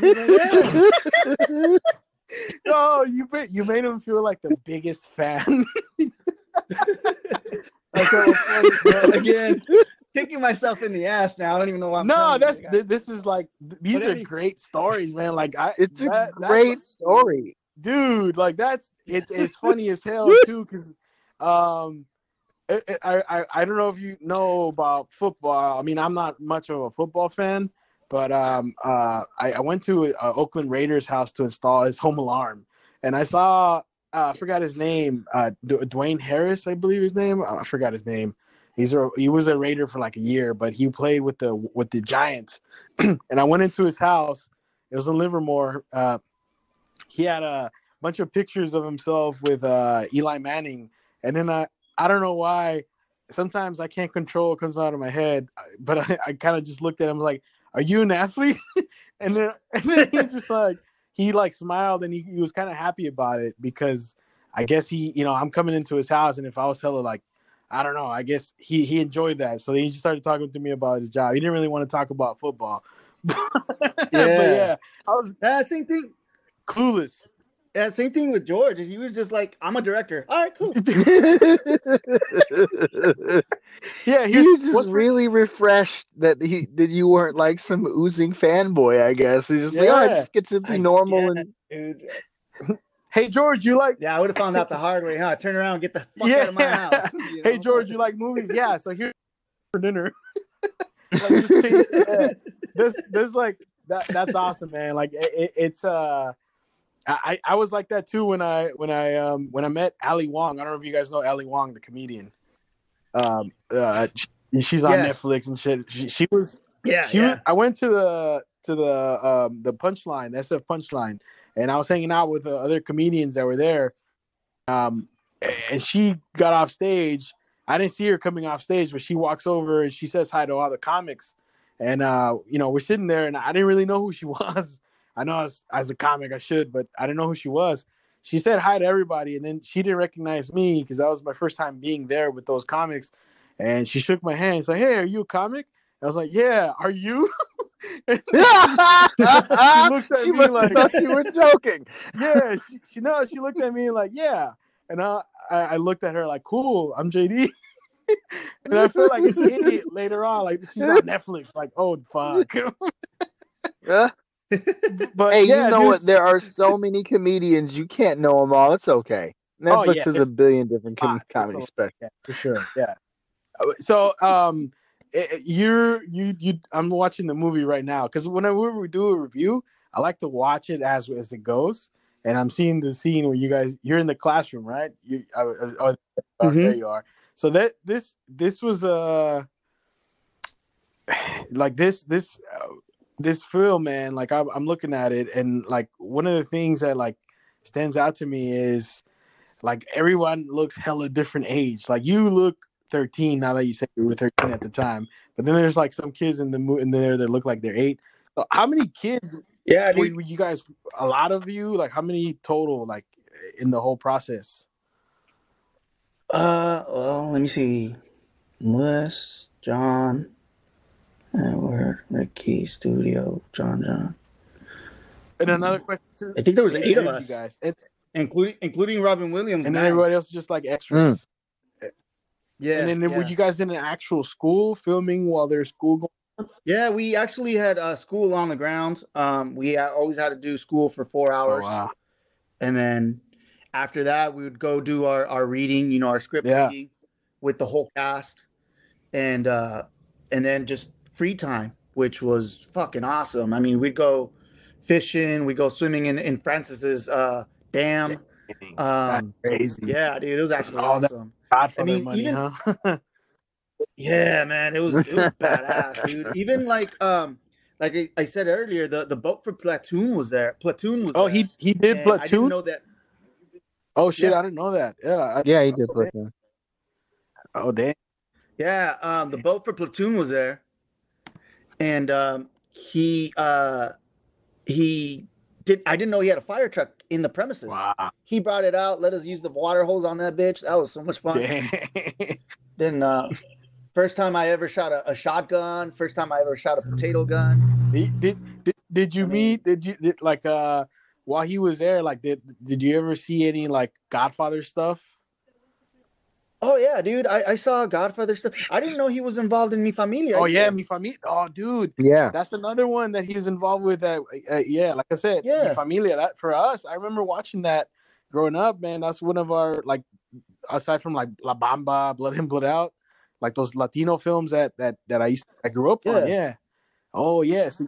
"Yeah." [LAUGHS] Oh, you ma- you made him feel like the biggest fan. [LAUGHS] That's so. Oh, Again, kicking myself in the ass now. I don't even know why. I'm no, telling you that's this is like these But are any- great stories, man. Like I, It's a that- that's great like- story. Dude. Like that's [LAUGHS] it's it's funny as hell too, because um, I, I I I don't know if you know about football. I mean, I'm not much of a football fan, but um, uh, I, I went to uh, Oakland Raiders house to install his home alarm, and I saw uh, I forgot his name, uh, D- Dwayne Harris, I believe his name. I forgot his name. He's a he was a Raider for like a year, but he played with the with the Giants. [CLEARS THROAT] and I went into his house. It was in Livermore. Uh, he had a bunch of pictures of himself with uh, Eli Manning, and then I I don't know why. Sometimes I can't control what comes out of my head, but I, I kind of just looked at him like, "Are you an athlete?" [LAUGHS] and then [LAUGHS] and then he just like he like smiled and he, he was kind of happy about it because I guess he you know I'm coming into his house and if I was hella like I don't know I guess he he enjoyed that so then he just started talking to me about his job. He didn't really want to talk about football. [LAUGHS] but yeah, I was Uh, same thing. Clueless. Yeah, same thing with George. He was just like, "I'm a director." All right, cool. [LAUGHS] Yeah, he here's was just what's for- really refreshed that he that you weren't like some oozing fanboy. I guess he's just like, oh, I Yeah. just get to be I normal get and Dude. [LAUGHS] Hey George, you like Yeah, I would have found out the hard way, huh? Turn around, and get the fuck Yeah. out of my house. [LAUGHS] you Hey? George, you like movies? Yeah, so here's for dinner. like, just change, yeah. This this like that that's awesome, man. Like it, it- it's uh I, I was like that too when I when I um when I met Ali Wong. I don't know if you guys know Ali Wong, the comedian. Um uh she- she's on Yes. Netflix and shit. She, she was Yeah, she yeah. was, I went to the to the um the punchline, SF punchline, and I was hanging out with the other comedians that were there. Um, and she got off stage. I didn't see her coming off stage, but she walks over and she says hi to all the comics. And uh, you know, we're sitting there, and I didn't really know who she [LAUGHS] was. I know as as a comic I should, but I didn't know who she was. She said hi to everybody, and then she didn't recognize me because that was my first time being there with those comics. And she shook my hand. She's like, "Hey, are you a comic?" I was like, "Yeah." Are you? [LAUGHS] looked at [LAUGHS] she me like- thought you were joking. [LAUGHS] yeah, she, she no, she looked at me like, yeah, and I, I, looked at her like, cool, I'm JD, and I feel like an idiot later on, like she's on Netflix, like, oh fuck, Uh, [LAUGHS] but hey, yeah, you know dude, what? There are so many comedians. You can't know them all. It's okay. Oh, Netflix yeah, has a billion different com-. Comedy a- specials. Yeah, for sure. Yeah. Uh, So, um, you're you you. I'm watching the movie right now because whenever we do a review, I like to watch it as as it goes. And I'm seeing the scene where you guys you're in the classroom, right? You, uh, uh, oh, oh, Mhm. there you are. So that this this was uh [SIGHS] like this this this film, man. Like I'm I'm looking at it, and like one of the things that like stands out to me is like everyone looks hella different age. Like you look 13 now that you said you were 13 at the time, but then there's like some kids in the mo- in there that look like they're eight. So how many kids Yeah, were, were you guys? A lot of you? Like how many total? Like in the whole process? Uh, well, let me see. Wes, John, Edward, Ricky, Studio, John, John, And another question too. I think there was How eight of us. guys, and, including including Robin Williams. and then everybody else is just like extras. Yeah, and then were you guys in an actual school filming while there's school going? Yeah, we actually had uh, school on the ground. Um, we uh, always had to do school for four hours, Oh, wow. and then after that, we would go do our, our reading, you know, our script Yeah. reading with the whole cast, and uh, and then just free time, which was fucking awesome. I mean, we'd go fishing, we go swimming in in Francis's uh, dam. That's Um, crazy. yeah, dude, it was actually that- awesome. Godfather I mean, money, even- huh? [LAUGHS] Yeah, man, it was it was [LAUGHS] badass, dude. Even like um like I, I said earlier, the the boat for Platoon was there. Platoon was oh, there. he he did And I didn't platoon. know that. Oh shit, Yeah. I didn't know that. Yeah. I, Yeah, he did. Platoon. Oh damn. Yeah, um the boat for Platoon was there. And um he uh he did I didn't know he had a fire truck in the premises. Wow. He brought it out, let us use the water hose on that bitch. That was so much fun. Damn. [LAUGHS] Then uh first time I ever shot a, a shotgun, first time I ever shot a potato gun. Did, did did you I mean- meet? Did you did, like uh while he was there? Like did did you ever see any like Godfather stuff? Oh yeah, dude. I, I saw Godfather stuff. I didn't know he was involved in Mi Familia. Oh yeah. Mi Familia. Oh dude, Yeah. that's another one that he was involved with. That uh, yeah, like I said, yeah. Mi Familia. That for us, I remember watching that growing up. Man, that's one of our like aside from like La Bamba, Blood In Blood Out, like those Latino films that that that I used I grew up on. Yeah. Yeah. Oh yes.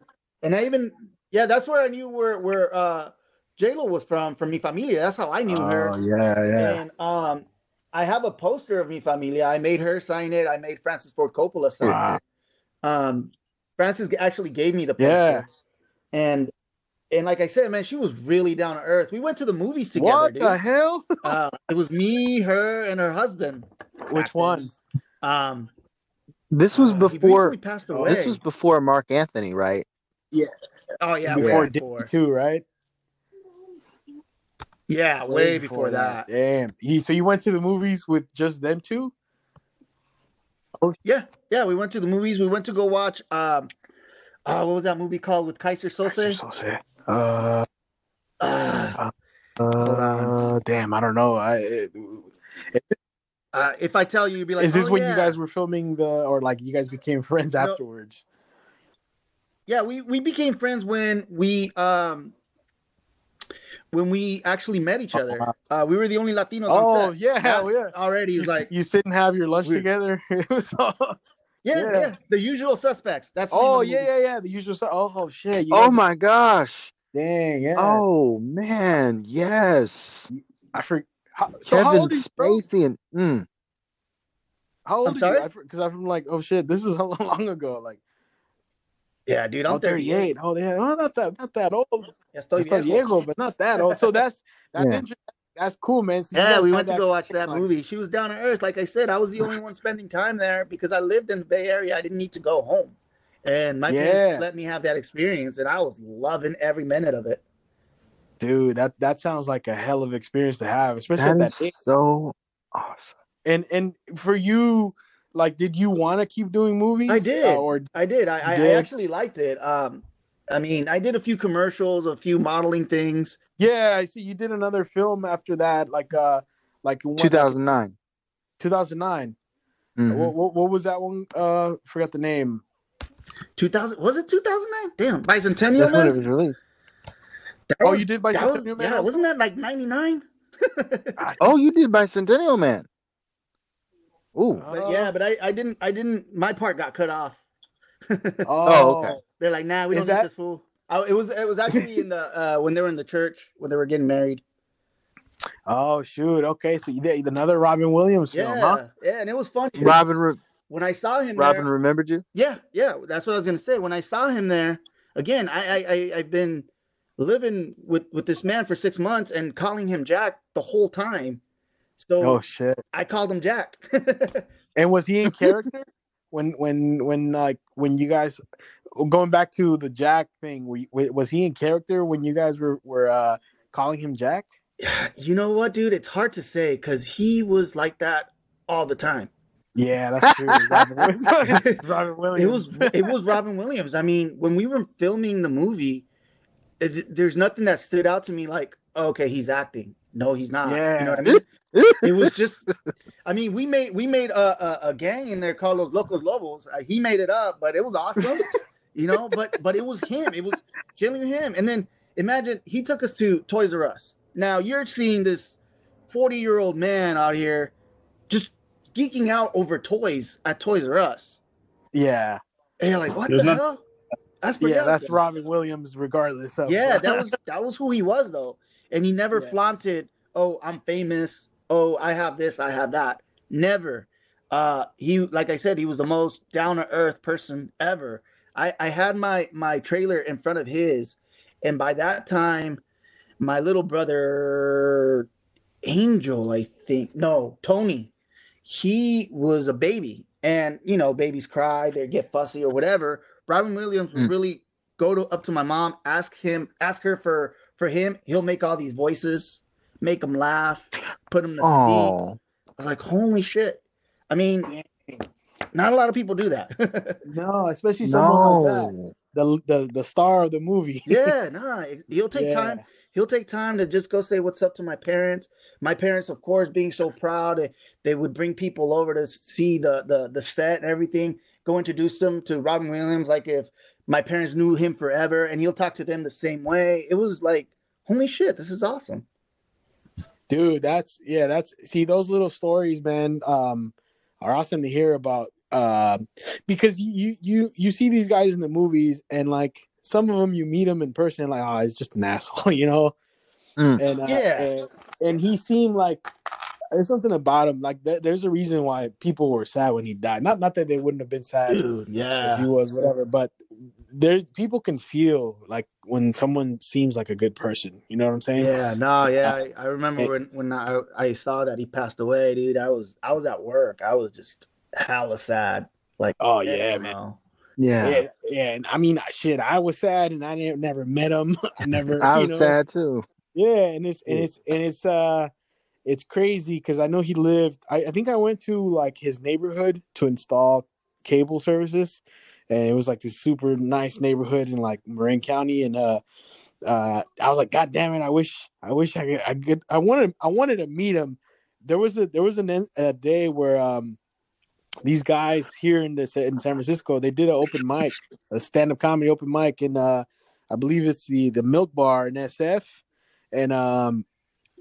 And I even yeah, that's where I knew where where uh J Lo was from from Mi Familia. That's how I knew her. Oh her. yeah, yeah. And um, I have a poster of Mi Familia. I made her sign it. I made Francis Ford Coppola sign Wow. it. Um, Francis actually gave me the poster. Yeah. And and like I said, man, she was really down to earth. We went to the movies together, What dude. the hell? [LAUGHS] Uh, it was me, her, and her husband. Which back then. one? Um, This was uh, before. recently passed Oh, away. This was before Marc Anthony, right? Yeah. Oh yeah, before way Disney too, right? Yeah, way, before, that. Damn. You, so you went to the movies with just them two? Oh Yeah, yeah. We went to the movies. We went to go watch. Um, uh, what was that movie called with Keyser Söze? So sad. Uh, Uh, uh, damn, I don't know. I it, uh, if I tell you, you'd be like, is this "Oh, when yeah." you guys were filming the, or like you guys became friends No. afterwards? Yeah, we we became friends when we um when we actually met each other. Uh, we were the only Latinos Oh on set. yeah, hell yeah. Already, it was like, [LAUGHS] you sit and have your lunch we- together. [LAUGHS] It was all- [LAUGHS] yeah, yeah. yeah, the usual suspects. That's the oh yeah, yeah, yeah. The usual stuff. Oh, oh shit. You Oh guys- my gosh. Dang, yeah. Oh man, yes. I forget. How, so Kevin old are you, bro? Spacey and mm, How old I'm are sorry? you? Because I'm like, oh shit, this is how long ago. Like, Yeah, dude, I'm oh, 38. Oh, yeah, oh, not that, not that old. Ya estoy Estoy viejo. viejo, but not that old. So that's [LAUGHS] that's Yeah. interesting. That's cool, man. So Yeah, we went to go watch that like- movie. She was down to earth. Like I said, I was the only one spending time there because I lived in the Bay Area. I didn't need to go home. And my Yeah. parents let me have that experience, and I was loving every minute of it. dude. That that sounds like a hell of an experience to have, especially that at that is so awesome. And and for you, like, did you want to keep doing movies? I did. Uh, or I did. I, I, I actually liked it. Um, I mean, I did a few commercials, a few modeling things. yeah, I see you did another film after that, like uh, like what, 2009. 2009. Mhm. What, what what was that one? Uh, forgot the name. 2000 was it 2009? Damn, Bicentennial Man. That's when it was released. That Oh, was- you did that was- Man Yeah, also? wasn't that like 99? [LAUGHS] Oh, you did Bicentennial Man. Ooh. But yeah, but I, I didn't I didn't my part got cut off. [LAUGHS] Oh, okay. They're like, nah, we Is don't that- need this fool. Oh, it was it was actually in the uh when they were in the church when they were getting married. Oh shoot. Okay, so you did another Robin Williams Yeah, film, huh? yeah, and it was funny. Robin Re- when I saw him Robin there, remembered you? yeah, yeah, that's what I was gonna say. When I saw him there again, I I, I I've been living with with this man for six months and calling him Jack the whole time. So Oh shit. I called him Jack. [LAUGHS] And was he in character when when when like when you guys going back to the Jack thing? Were was he in character when you guys were were uh, calling him Jack? you know what, dude? It's hard to say because he was like that all the time. Yeah, that's true. [LAUGHS] Robin Williams. [LAUGHS] Robin Williams. It was it was Robin Williams. I mean, when we were filming the movie, it, there's nothing that stood out to me like, okay, he's acting. No, he's not. Yeah. You know what I mean? [LAUGHS] It was just, I mean, we made we made a, a, a gang in there called Los Locos Lobos. Uh, he made it up, but it was awesome, you know. But but it was him. It was genuinely him. And then imagine he took us to Toys R Us. Now you're seeing this 40 year old man out here just geeking out over toys at Toys R Us. yeah, And you're like, what There's the not- hell? That's pretty yeah. That's awesome. Robin Williams, regardless of. Yeah, that [LAUGHS] was that was who he was though, and he never Yeah. flaunted. Oh, I'm famous. Oh, I have this. I have that. Never. Uh, he like I said, he was the most down to earth person ever. I I had my my trailer in front of his, and by that time, my little brother Angel, I think, no, Tony, he was a baby, and you know, babies cry, they get fussy or whatever. Robin Williams would Mm. really go to up to my mom, ask him, ask her for for him. He'll make all these voices, make him laugh, put him to sleep. Oh, I was like, holy shit! I mean, not a lot of people do that. [LAUGHS] no, especially someone like that. The the the star of the movie. yeah, [LAUGHS] nah, he'll take Yeah. time. He'll take time to just go say what's up to my parents. My parents, of course, being so proud, they, they would bring people over to see the the the set and everything. Go introduce them to Robin Williams, like if my parents knew him forever, and he'll talk to them the same way. It was like, holy shit, this is awesome. Dude that's yeah that's see those little stories man um are awesome to hear about um because you you you see these guys in the movies and like some of them you meet them in person like oh he's just an [LAUGHS] asshole you know Mm. and uh, Yeah. and, and he seemed like there's something about him like th- there's a reason why people were sad when he died not not that they wouldn't have been sad Dude, if yeah. he was whatever but there people can feel like when someone seems like a good person you know what i'm saying Yeah, no, yeah. I, I remember when when I, I saw that he passed away, dude. I was I was at work. I was just hella sad. Like, oh yeah man know. Yeah. Yeah, yeah. And I mean, shit, I was sad, and I didn't, never met him. [LAUGHS] I never. I was know, sad too. Yeah, and it's and it's and it's uh, it's crazy because I know he lived. I, I think I went to like his neighborhood to install cable services, and it was like this super nice neighborhood in like Marin County, and uh, uh, I was like, God damn it, I wish, I wish I could, I could, I wanted, I wanted to meet him. There was a there was an, a day where um these guys here in this in San Francisco they did an open mic, a stand up comedy open mic, and uh, I believe it's the the Milk Bar in SF, and um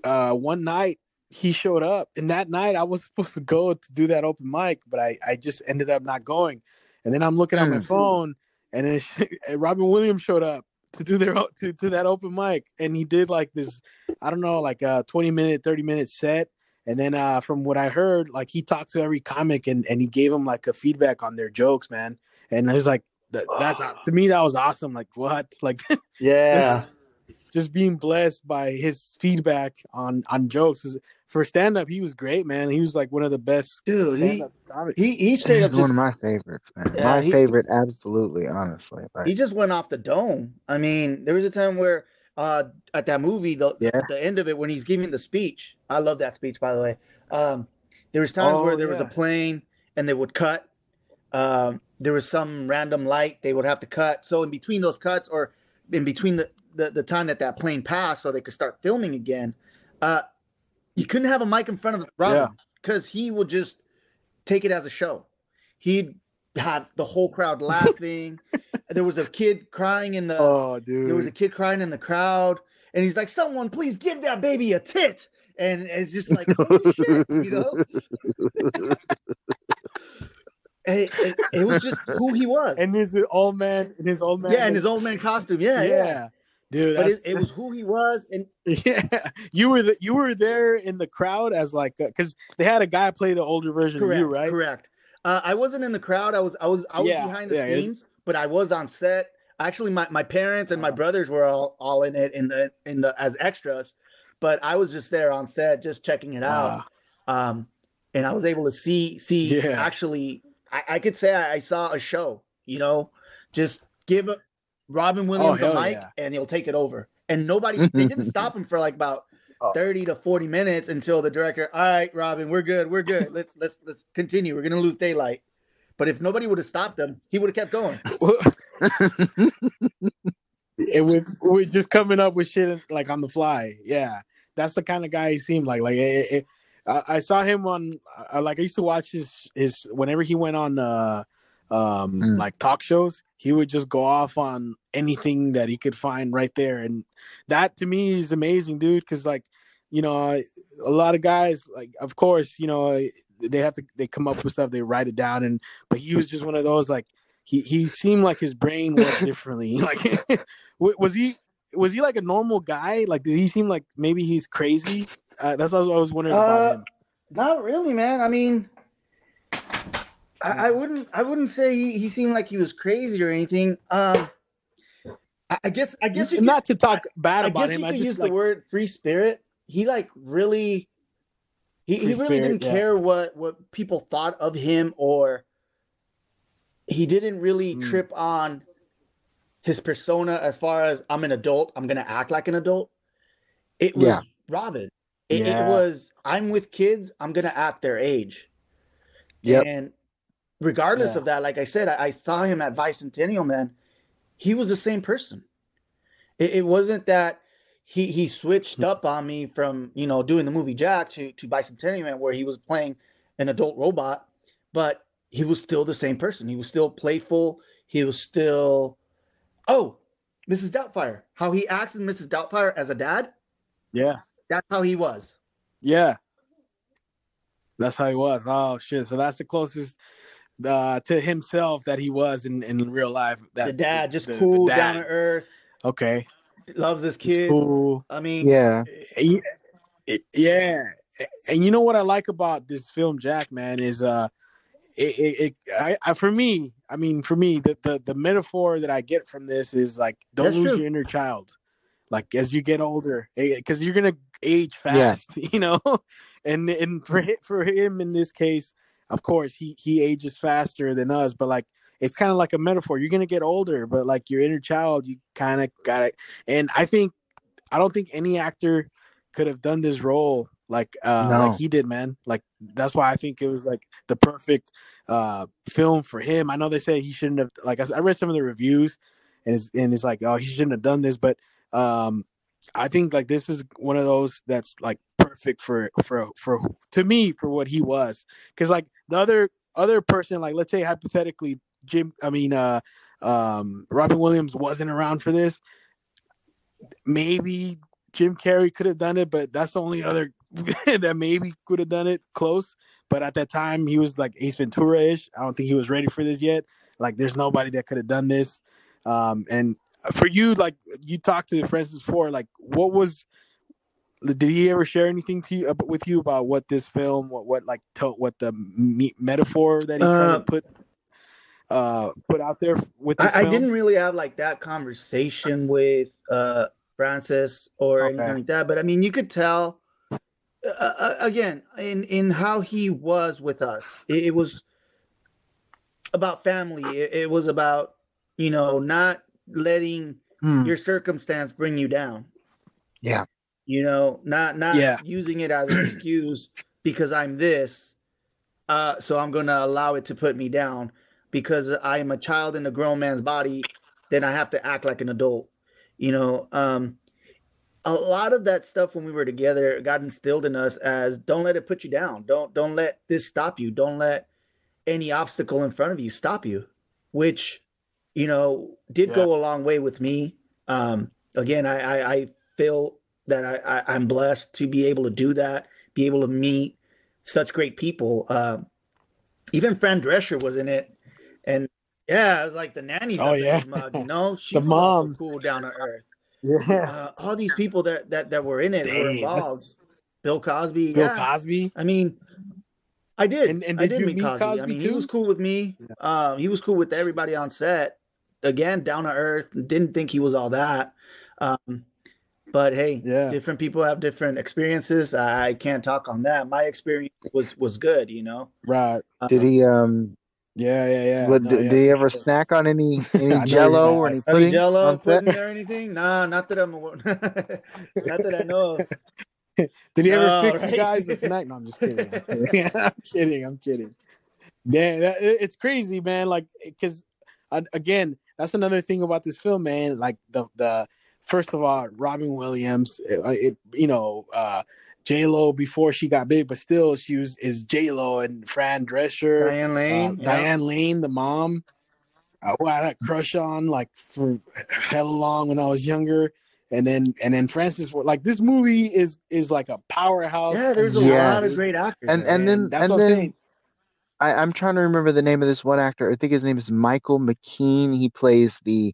uh one night he showed up, and that night I was supposed to go to do that open mic, but I I just ended up not going, and then I'm looking at my Mm. phone, and then [LAUGHS] and Robin Williams showed up to do their to to that open mic, and he did like this I don't know like a 20 minute 30 minute set and then uh, from what I heard, like he talked to every comic and, and he gave them like a feedback on their jokes, man. And it was like that, that's to me that was awesome. Like what? [LAUGHS] Like [LAUGHS] Yeah. Just being blessed by his feedback on on jokes. 'Cause For stand up, he was great, man. He was like one of the best Dude, he he he straight up He's one just of my favorites, man. Yeah, my he- favorite, absolutely, honestly. Like, he just went off the dome. I mean, there was a time where uh at that movie, the Yeah. the end of it when he's giving the speech. I love that speech by the way. Um there was times where Oh, there was a plane and they would cut. Um, there was some random light they would have to cut. So in between those cuts, or in between the the, the time that that plane passed, so they could start filming again, uh, you couldn't have a mic in front of Robin because he would just take it as a show. He'd have the whole crowd [LAUGHS] laughing. there was a kid crying in the. Oh, dude. There was a kid crying in the crowd, and he's like, "Someone, please give that baby a tit." And it's just like, "Holy shit," you know. [LAUGHS] And it, it, it was just who he was. and his old man, and his old man. yeah, in his old man costume. Yeah, yeah, yeah. Dude. But it, it was who he was, and [LAUGHS] yeah, you were the, you were there in the crowd as like because they had a guy play the older version correct, of you, right? correct. Uh, I wasn't in the crowd. I was, I was, I was Yeah, behind the yeah, it- scenes, but I was on set. Actually, my, my parents and my Uh. brothers were all, all in it in the in the as extras, but I was just there on set, just checking it out. Um, and I was able to see see Yeah. actually, I, I could say I, I saw a show. You know, just give a, Robin Williams the Oh, hell mic, yeah. and he'll take it over. And nobody [LAUGHS] they didn't stop him for like about Oh. 30 to 40 minutes until the director, all right, Robin, we're good, we're good. [LAUGHS] Let's let's let's continue. We're gonna lose daylight. But if nobody would have stopped him, he would have kept going. [LAUGHS] and we're, we're just coming up with shit like on the fly. Yeah, that's the kind of guy he seemed like. Like it, it, I, I saw him on. I, like I used to watch his his whenever he went on uh um Mm. like talk shows. He would just go off on anything that he could find right there, and that to me is amazing, dude. Because like you know, a lot of guys like, of course, you know, they have to they come up with stuff, they write it down, and but he was just one of those like he he seemed like his brain worked [LAUGHS] differently. [LAUGHS] Like, was he was he like a normal guy? Like, did he seem like maybe he's crazy? Uh, that's what I was wondering Uh, about him. Not really, man. I mean, I, I wouldn't I wouldn't say he, he seemed like he was crazy or anything. Um I, I guess I guess you could, Not to talk bad I about guess him. you I could just use like, the word free spirit. He like really he, he really spirit, didn't yeah. care what what people thought of him or he didn't really Mm. trip on his persona as far as I'm an adult, I'm gonna act like an adult. It was Yeah. Robin. It, Yeah. it was I'm with kids, I'm gonna act their age. Yep. And regardless Yeah. of that, like I said, I, I saw him at Bicentennial, man. He was the same person. It, it wasn't that he he switched hmm. up on me from you know doing the movie Jack to to Bicentennial Man, where he was playing an adult robot, but he was still the same person. He was still playful. He was still oh, Mrs. Doubtfire. How he acts in Mrs. Doubtfire as a dad. yeah, That's how he was. yeah. That's how he was. Oh shit! So that's the closest uh, to himself that he was in, in real life. That the dad, just the- the cool, dad. down to earth, Okay, loves his It's kids. cool. I mean, Yeah. Eh, eh, eh, yeah, yeah. And you know what I like about this film, Jack, man, is uh, it, it, it I, I, for me, I mean, for me, the, the the metaphor that I get from this is like, don't That's lose true. your inner child, like as you get older, because you're gonna age Yeah. fast, [LAUGHS] you know. And and for for him in this case, of course, he he ages faster than us, but like. It's kind of like a metaphor. You're gonna get older, but like your inner child, you kind of got it. And I think, I don't think any actor could have done this role like uh No. like he did man like that's why i think it was like the perfect uh film for him i know they say he shouldn't have like i, I read some of the reviews and it's and it's like oh he shouldn't have done this but um i think like this is one of those that's like perfect for for for to me for what he was because like the other other person like let's say hypothetically jim i mean uh um robin williams wasn't around for this maybe Jim Carrey could have done it, but that's the only other [LAUGHS] that maybe could have done it close. But at that time, he was like Ace Ventura ish. I don't think he was ready for this yet. Like, there's nobody that could have done this. Um, and for you, like you talked to Francis before, like what was did he ever share anything to you ab- with you about what this film, what what like to, what the me- metaphor that he tried Uh, to put uh put out there with this I, I didn't really have like that conversation with uh Francis or Okay. anything like that, but I mean, you could tell uh, uh, again in in how he was with us. It, it was about family. It, it was about you know not letting Hmm. your circumstance bring you down. Yeah. You know, not not Yeah. using it as an [CLEARS THROAT] excuse because I'm this. uh, so I'm going to allow it to put me down because I am a child in a grown man's body. Then I have to act like an adult. You know, um, a lot of that stuff when we were together got instilled in us as don't let it put you down. Don't don't let this stop you. Don't let any obstacle in front of you stop you, which you know did Yeah. go a long way with me. Um, again, I, I, I feel that I, I, I'm blessed to be able to do that, be able to meet such great people. Um, even Fran Drescher was in it, and yeah, it was like the nanny. Oh, yeah. mug, you [LAUGHS] know, she The was mom. cool down to earth. Yeah. Uh, all these people that that that were in it were Dang, that's- involved. Bill Cosby, Bill yeah. Cosby. I mean, I did. And- and I did did you meet meet Cosby. I Cosby mean, he was cool with me. Um, he was cool with everybody on set. Again, down to earth. Didn't think he was all that. Um, but hey, Yeah. different people have different experiences. I, I can't talk on that. My experience was was good. You know. Right. Uh, Did he um? Yeah, yeah, yeah. what, No, did, yeah, did he ever sure. snack on any [LAUGHS] any Jello or any ask. Any pudding Jello on pudding or anything? Nah, not that I'm [LAUGHS] not that I know. [LAUGHS] Did he ever No, fix right? you guys a snack? No, I'm just kidding. I'm kidding. I'm kidding. I'm kidding. Yeah, that, it's crazy, man. Like, because again, that's another thing about this film, man. Like the the first of all, Robin Williams, it, it you know, uh J Lo before she got big, but still she was is J Lo and Fran Drescher, Diane uh, Lane. yeah. Diane Lane, the mom, uh, who I had a crush on like for hella long when I was younger. And then and then Francis Ford, like this movie is is like a powerhouse. Yeah, there's a Yes. lot of great actors. And and then that's and what I'm then. I, I'm trying to remember the name of this one actor. I think his name is Michael McKean. He plays the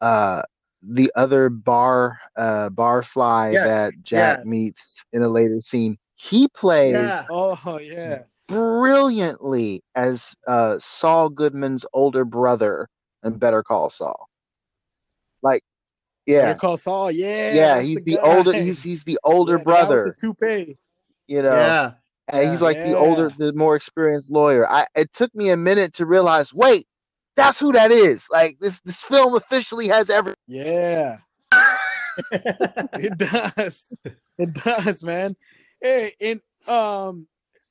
uh the other bar uh barfly Yes, that Jack yeah. meets in a later scene. He plays Yeah. Oh yeah, brilliantly as uh Saul Goodman's older brother in Better Call Saul. Like yeah. Better. Call Saul. Yeah, Yeah, he's the, the, older he's he's the older Yeah, the guy with brother, the toupee. you know. yeah. And he's like the older, the more experienced lawyer. I it took me a minute to realize, wait, that's who that is. Like this this film officially has every Yeah, [LAUGHS] it does. It does, man. Hey, and um,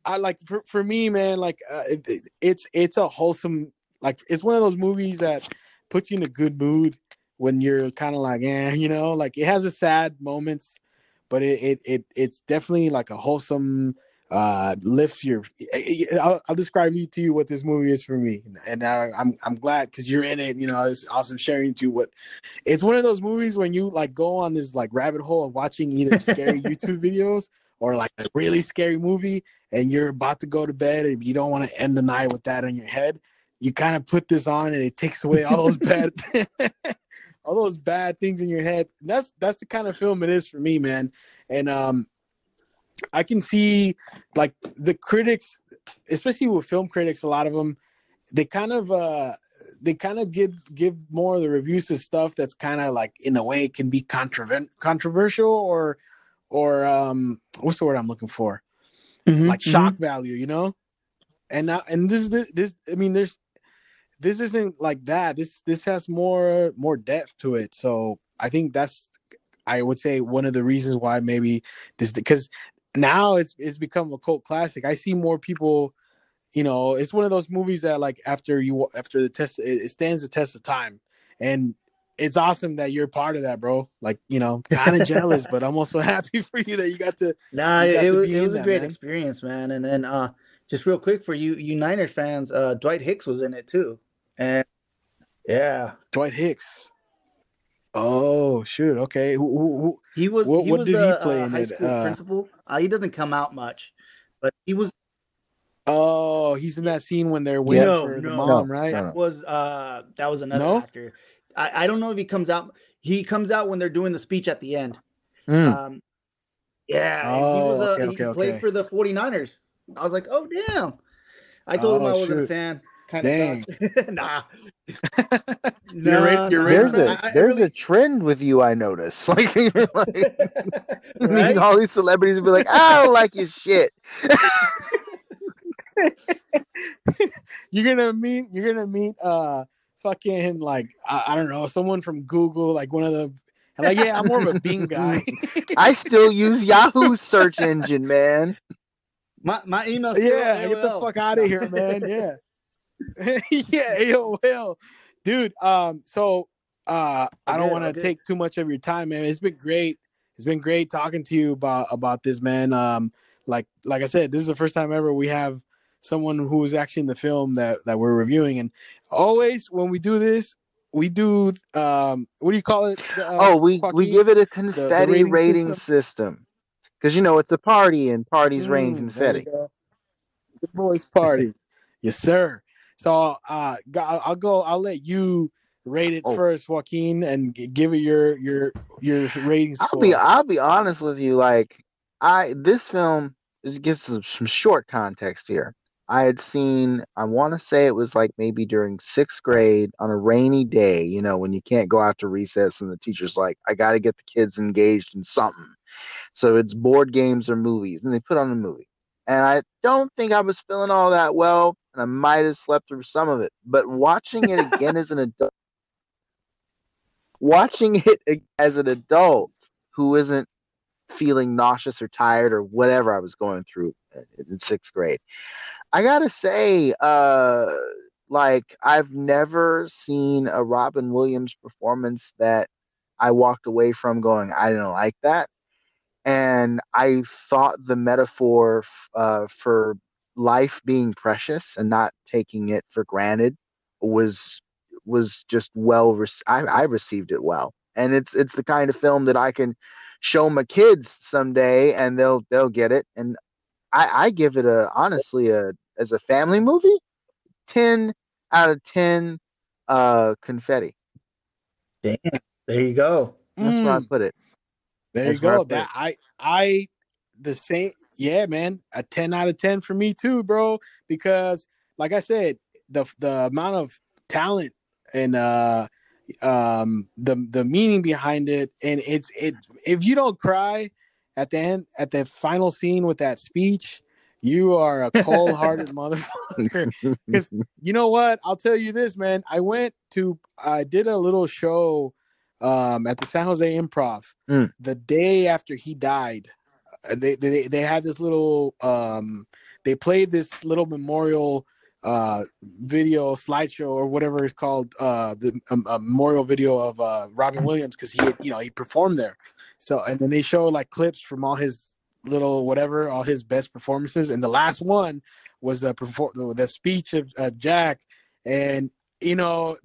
I like for for me, man. Like, uh, it, it- it's it's a wholesome. Like, it's one of those movies that puts you in a good mood when you're kind of like, eh, [LAUGHS] you know, like it has a sad moments, but it it, it it's definitely like a wholesome. Uh, lifts your. I'll, I'll describe you to you what this movie is for me, and I, I'm I'm glad because you're in it. You know, it's awesome sharing to you what it's one of those movies when you like go on this like rabbit hole of watching either [LAUGHS] scary YouTube videos or like a really scary movie and you're about to go to bed and you don't want to end the night with that in your head. You kind of put this on and it takes away all those [LAUGHS] bad [LAUGHS] all those bad things in your head. That's that's the kind of film it is for me, man. And um I can see like the critics, especially with film critics, a lot of them, they kind of uh they kind of give give more of the reviews to stuff that's kind of like in a way can be controver- controversial or or um what's the word I'm looking for? Like shock value you know? And now and this this this I mean there's this isn't like that. This this has more more depth to it. So I think that's I would say one of the reasons why maybe this because now it's it's become a cult classic I see more people you know it's one of those movies that like after you after the test it, it stands the test of time and it's awesome that you're part of that bro like you know [LAUGHS] kind of jealous but i'm also [LAUGHS] happy for you that you got to Nah, it, got it to was it was a that, great man. experience, man. And then uh just real quick for you you Niners fans, uh Dwight Hicks was in it too. And yeah. dwight hicks oh shoot okay who, who, who He was What- he what was did he play uh, in high it? school Uh, principal. Uh, he doesn't come out much. But he was oh he's in that scene when they're waiting No, for the mom No, right that was uh that was another No? actor. I, I don't know if he comes out he comes out when they're doing the speech at the end. Mm. Um yeah, and he Oh, was uh, okay, he okay, played okay. for the 49ers. I was like, "Oh damn." I told him Oh, I wasn't a fan. Kind Dang. of [LAUGHS] nah. You're ready- Nah, you're There's for a I- I there's really- a trend with you I notice. [LAUGHS] Like, you're like [LAUGHS] right? meeting all these celebrities and be like, I don't like your shit. you're gonna meet you're gonna meet uh fucking like I, I don't know someone from google like one of the and like yeah i'm more of a bing guy I still use Yahoo search engine, man. My my email. yeah, get the fuck out of here, man. Yeah, [LAUGHS] yeah, AOL, dude. Um, so uh, I don't want to take too much of your time, man. It's been great. It's been great talking to you about about this, man. Um, like like I said, this is the first time ever we have someone who is actually in the film that that we're reviewing, and always when we do this, we do um, what do you call it? Uh, oh, we we give it a confetti rating rating, system because you know it's a party and parties rain Mm, there confetti. go. Good boys party. yes, sir. So uh I'll go I'll let you rate it Oh. first, Joaquin, and give it your your your rating I'll be I'll be honest with you. Like I this film just gives some, some short context here. I had seen I want to say it was like maybe during sixth grade on a rainy day. You know when you can't go out to recess and the teacher's like, I got to get the kids engaged in something. So it's board games or movies, and they put on the movie. And I don't think I was feeling all that well, and I might have slept through some of it. But watching it again as an adult, watching it as an adult who isn't feeling nauseous or tired or whatever I was going through in sixth grade, I gotta say, uh, like I've never seen a Robin Williams performance that I walked away from going, I didn't like that. And I thought the metaphor f- uh, for life being precious and not taking it for granted was was just well rec- I, I received it well and it's it's the kind of film that I can show my kids someday and they'll they'll get it and I, I give it a honestly a as a family movie 10 out of 10 uh confetti Damn. There you go. that's where I Mm, put it there you that's I go. That I I the same yeah, man. A 10 out of 10 for me too, bro. Because like I said, the the amount of talent and uh um the the meaning behind it and it's it if you don't cry at the end at the final scene with that speech you are a cold-hearted [LAUGHS] motherfucker because you know what i'll tell you this man i went to i did a little show um at the san jose improv Mm. the day after he died Uh, they, they they had this little um they played this little memorial uh video slideshow or whatever it's called uh the um, a memorial video of uh robin williams because he had, you know he performed there so and then they show like clips from all his little whatever all his best performances and the last one was the perform the speech of uh, jack and you know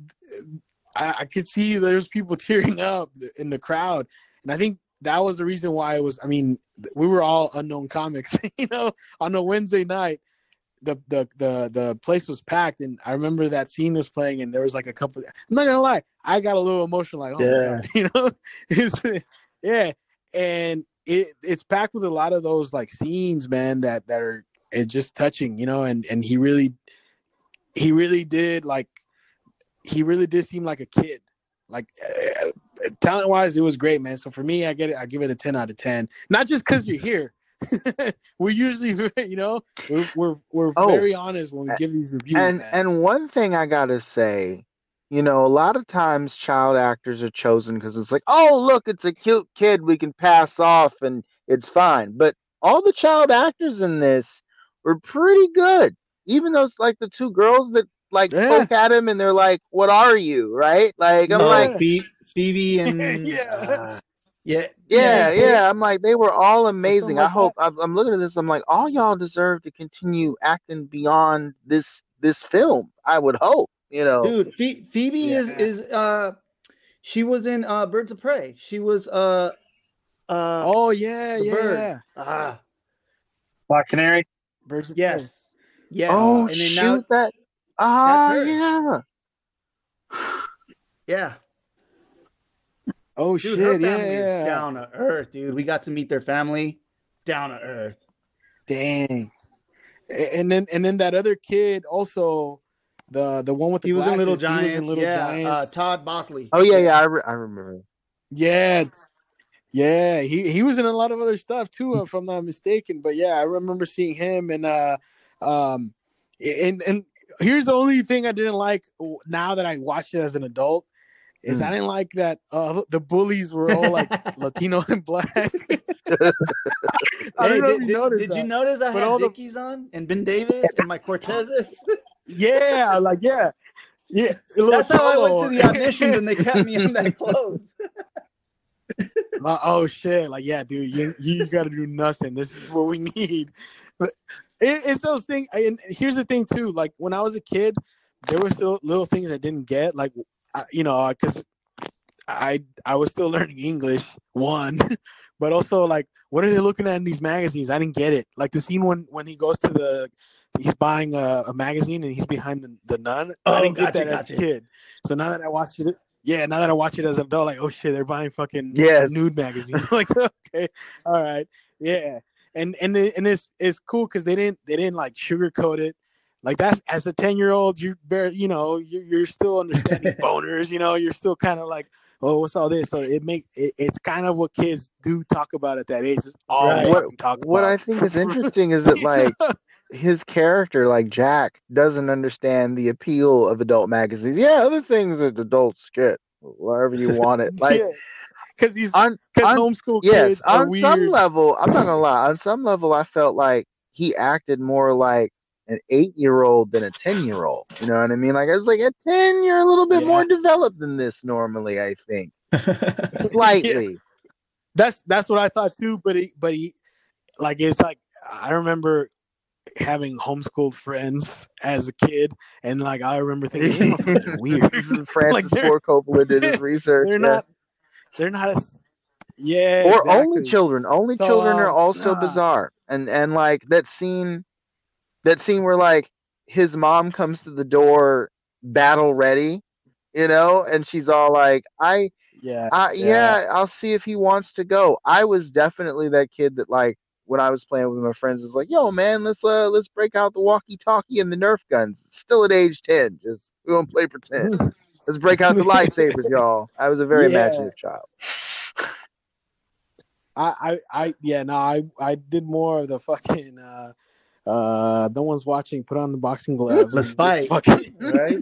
I, I could see there's people [LAUGHS] tearing up in the crowd and i think that was the reason why it was i mean we were all unknown comics [LAUGHS] you know on a wednesday night the the the the place was packed and I remember that scene was playing and there was like a couple I'm not gonna lie, I got a little emotional like oh Yeah. god, [LAUGHS] you know? It's, yeah. And it it's packed with a lot of those like scenes, man, that that are it's just touching, you know, and and he really he really did like he really did seem like a kid. Like uh, talent wise, it was great, man. So for me, I get it. I give it a ten out of ten. Not just because you're here. [LAUGHS] we're usually, [LAUGHS] you know, we're we're, we're Oh, very honest when we give these reviews. and man. and one thing I gotta say, you know, a lot of times child actors are chosen because it's like, oh look, it's a cute kid we can pass off and it's fine. But all the child actors in this were pretty good. Even those like the two girls that like Yeah. poke at him and they're like, "What are you?" Right? Like I'm like, Phoe- Phoebe [LAUGHS] and Yeah. uh, yeah, yeah, Phoebe- yeah. I'm like, they were all amazing. I hope I'm, I'm looking at this. I'm like, all y'all deserve to continue acting beyond this this film. I would hope, you know. dude. Phoe- Phoebe is Yeah. is uh, she was in uh Birds of Prey. She was uh uh oh yeah, the yeah, bird. yeah. ah Black Canary. Birds of prey. yes yes. oh and then shoot, now that. Ah, her. yeah. [SIGHS] yeah, Oh dude, shit, family yeah, yeah. down to earth, dude. We got to meet their family down to earth. Dang. And then and then that other kid also, the the one with the He was in Little glasses, Giants. in Little yeah, Giants. Uh, Todd Bosley. Oh yeah, yeah. I, re- I remember. Yeah, yeah, he he was in a lot of other stuff too, if I'm not mistaken. But yeah, I remember seeing him and uh, um, and and here's the only thing I didn't like now that I watched it as an adult is Mm. I didn't like that uh, the bullies were all like [LAUGHS] Latino and black. [LAUGHS] I Hey, don't know [LAUGHS] did, you did- did you notice I But had all the- Dickies on and Ben Davis and my Cortezes? Yeah, like yeah, yeah. That's how I went to the auditions and they kept me in that clothes. Uh, oh shit! Like yeah, dude, you you got to do nothing. This is what we need. But it, it's those things. And here's the thing too. Like when I was a kid, there were still little things I didn't get. Like I, you know, because I I was still [LAUGHS] learning English one, [LAUGHS] but also like what are they looking at in these magazines? I didn't get it. Like the scene when when he goes to the he's buying a, a magazine and he's behind the, the nun. Oh, I didn't get gotcha, that as a kid. So now that I watch it, yeah, now that I watch it as an adult, like oh shit, they're buying fucking Yes. nude magazines. [LAUGHS] like okay, all right, yeah, and and it, and it's it's cool because they didn't they didn't like sugarcoat it. Like that's as a ten year old, you're very you know you're, you're still understanding [LAUGHS] boners. You know, you're still kind of like oh what's all this? So it make it, it's kind of what kids do talk about at that age. It's all Right. they What fucking talk what I think is [LAUGHS] interesting is that like his character, like Jack, doesn't understand the appeal of adult magazines. Yeah, other things that adults get, wherever you want it. [LAUGHS] Like because he's because homeschool yes, kids on weird. some level, I'm not gonna lie. On some level, I felt like he acted more like an eight year old than a ten year old. You know what I mean? Like I was like at ten, you're a little bit Yeah. more developed than this normally. I think [LAUGHS] slightly. that's that's what I thought too. But he, but he, like it's like I remember having homeschooled friends as a kid, and like I remember thinking they're [LAUGHS] weird. Francis [LAUGHS] Like, Ford Coppola did his research. They're yeah. not. They're not as. Yeah. or exactly. only children. Only So, children are um, also nah. bizarre. And and like that scene, that scene where like his mom comes to the door, battle ready, you know, and she's all like, "I, Yeah. I, yeah, I'll see if he wants to go." I was definitely that kid that like when I was playing with my friends was like, "Yo, man, let's uh let's break out the walkie-talkie and the Nerf guns." Still at age ten, just we won't play pretend. [LAUGHS] Let's break out the [LAUGHS] lightsabers, y'all. I was a very Yeah. imaginative child. I, I, I, yeah, no, I, I did more of the fucking, uh, uh, no one's watching. Put on the boxing gloves. Let's fight. Fucking, [LAUGHS] Right?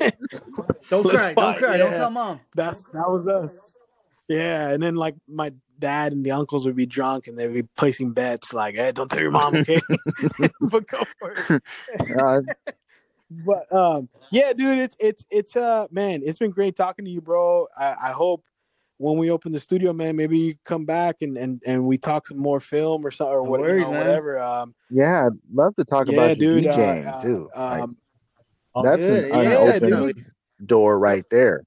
Don't Let's cry, don't cry, don't yeah. tell mom. That's that was us. Yeah, and then like my dad and the uncles would be drunk and they'd be placing bets like, "Hey, don't tell your mom, okay?" [LAUGHS] but go for it. Uh, But um, yeah, dude, it's it's it's uh, man, it's been great talking to you, bro. I, I hope when we open the studio, man, maybe you come back and and and we talk some more film or something or No what, you know, whatever. Um, Yeah, I'd love to talk yeah, about your dude. uh, DJing uh, too. Like, um, All That's good. an yeah, unopened dude. door right there.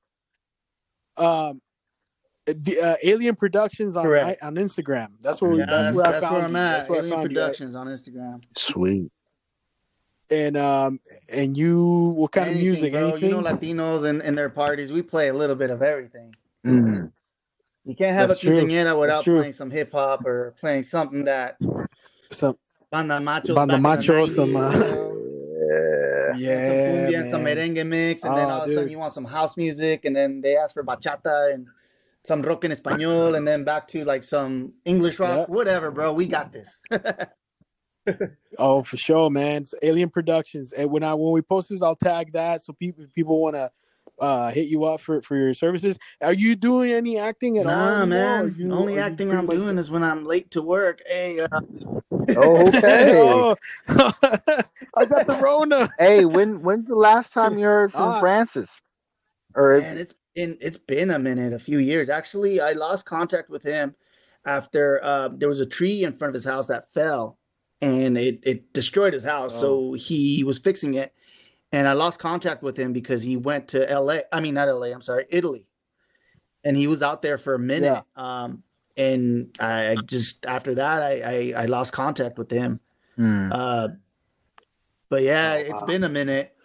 um, the, uh, Alien Productions on Correct. on Instagram. That's where we, Yeah, that's, that's, where I that's found where I'm at. That's where I Alien found you. at. Productions on Instagram. Sweet. And um, and you, what kind of music? bro. Anything? You know, Latinos and, and their parties, we play a little bit of everything. Mm. You can't have That's a true. quinceañera without playing some hip hop or playing something that Some, Banda Machos. Banda back in Machos, some, uh, you? Yeah. some yeah, cumbia some merengue mix, and then Oh, all of a sudden you want some house music, and then they ask for bachata and some rock en español, and then back to like some English rock, Yeah. whatever, bro. We got this. [LAUGHS] Oh, for sure, man. It's Alien Productions. And when I when we post this, I'll tag that so people people want to uh hit you up for for your services. Are you doing any acting at all? nah, anymore? man. Are you- Only acting I'm doing is when I'm late to work. Hey, uh, Oh, [LAUGHS] okay. [LAUGHS] oh, [LAUGHS] I got the Rona. hey, when when's the last time you heard from Ah. Francis? Or man, it's been it's been a minute, a few years. Actually, I lost contact with him after uh, there was a tree in front of his house that fell, and it it destroyed his house. So he was fixing it, and I lost contact with him because he went to L.A. I mean, not L.A. I'm sorry, Italy, and he was out there for a minute. Um, and I just after that, I I, I lost contact with him. Hmm. Uh, but yeah, Oh, it's wow. been a minute.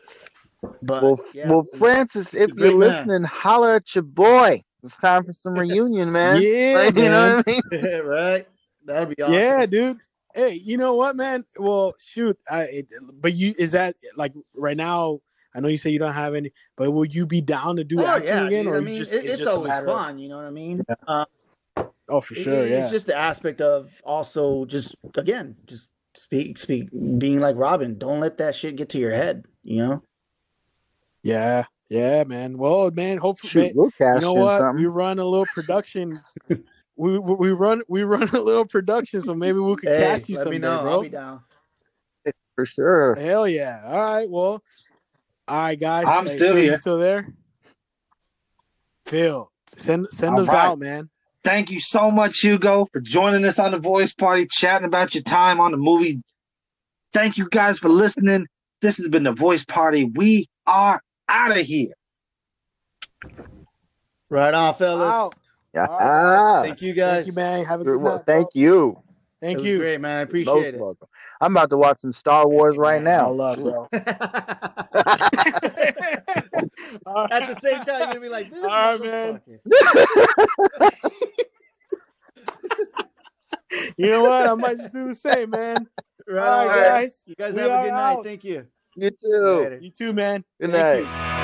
But well, yeah, well, Francis, if you're man. listening, holler at your boy. It's time for some [LAUGHS] reunion, man. Yeah, Like, [LAUGHS] you know what I mean? [LAUGHS] right? That'd be awesome. Yeah, dude. Hey, you know what, man? Well, shoot. I, it, but you is that like right now? I know you say you don't have any, but will you be down to do Oh, acting yeah, again? dude. Or I mean, just- it, it's, just a always matter of- fun. You know what I mean? Uh, oh, for it- sure. it's just the aspect of also just again, just speak, speak, being like Robin. Don't let that shit get to your head. You know? Yeah, Yeah, man. Well, man, hopefully, Shoot, man, we'll cash you know what? something. We run a little production. [LAUGHS] we, we we run we run a little production, so maybe we could Hey, cast you let someday, me know. bro. I'll be down. for sure. Hell yeah! All right, well, all right, guys. I'm Hey, still Phil, you here. Still there? Phil, send send All us right. out, man. Thank you so much, Hugo, for joining us on the Voice Party, chatting about your time on the movie. Thank you guys for listening. This has been the Voice Party. We are out of here. Right on, fellas. Out. Yeah. All right, Thank you guys. Thank you, man. Have a good Well, night. thank bro. you. Thank you. Great, man. I Most appreciate it. welcome. I'm about to watch some Star Wars [LAUGHS] right Man, I now. love, bro. [LAUGHS] At the same time, you're gonna be like, this All right, man. [LAUGHS] You know what? I might just do the same, man. Right All on, right, guys. You guys We have a good night. out. Thank you. You too. Later. You too, man. Good Thank night. you.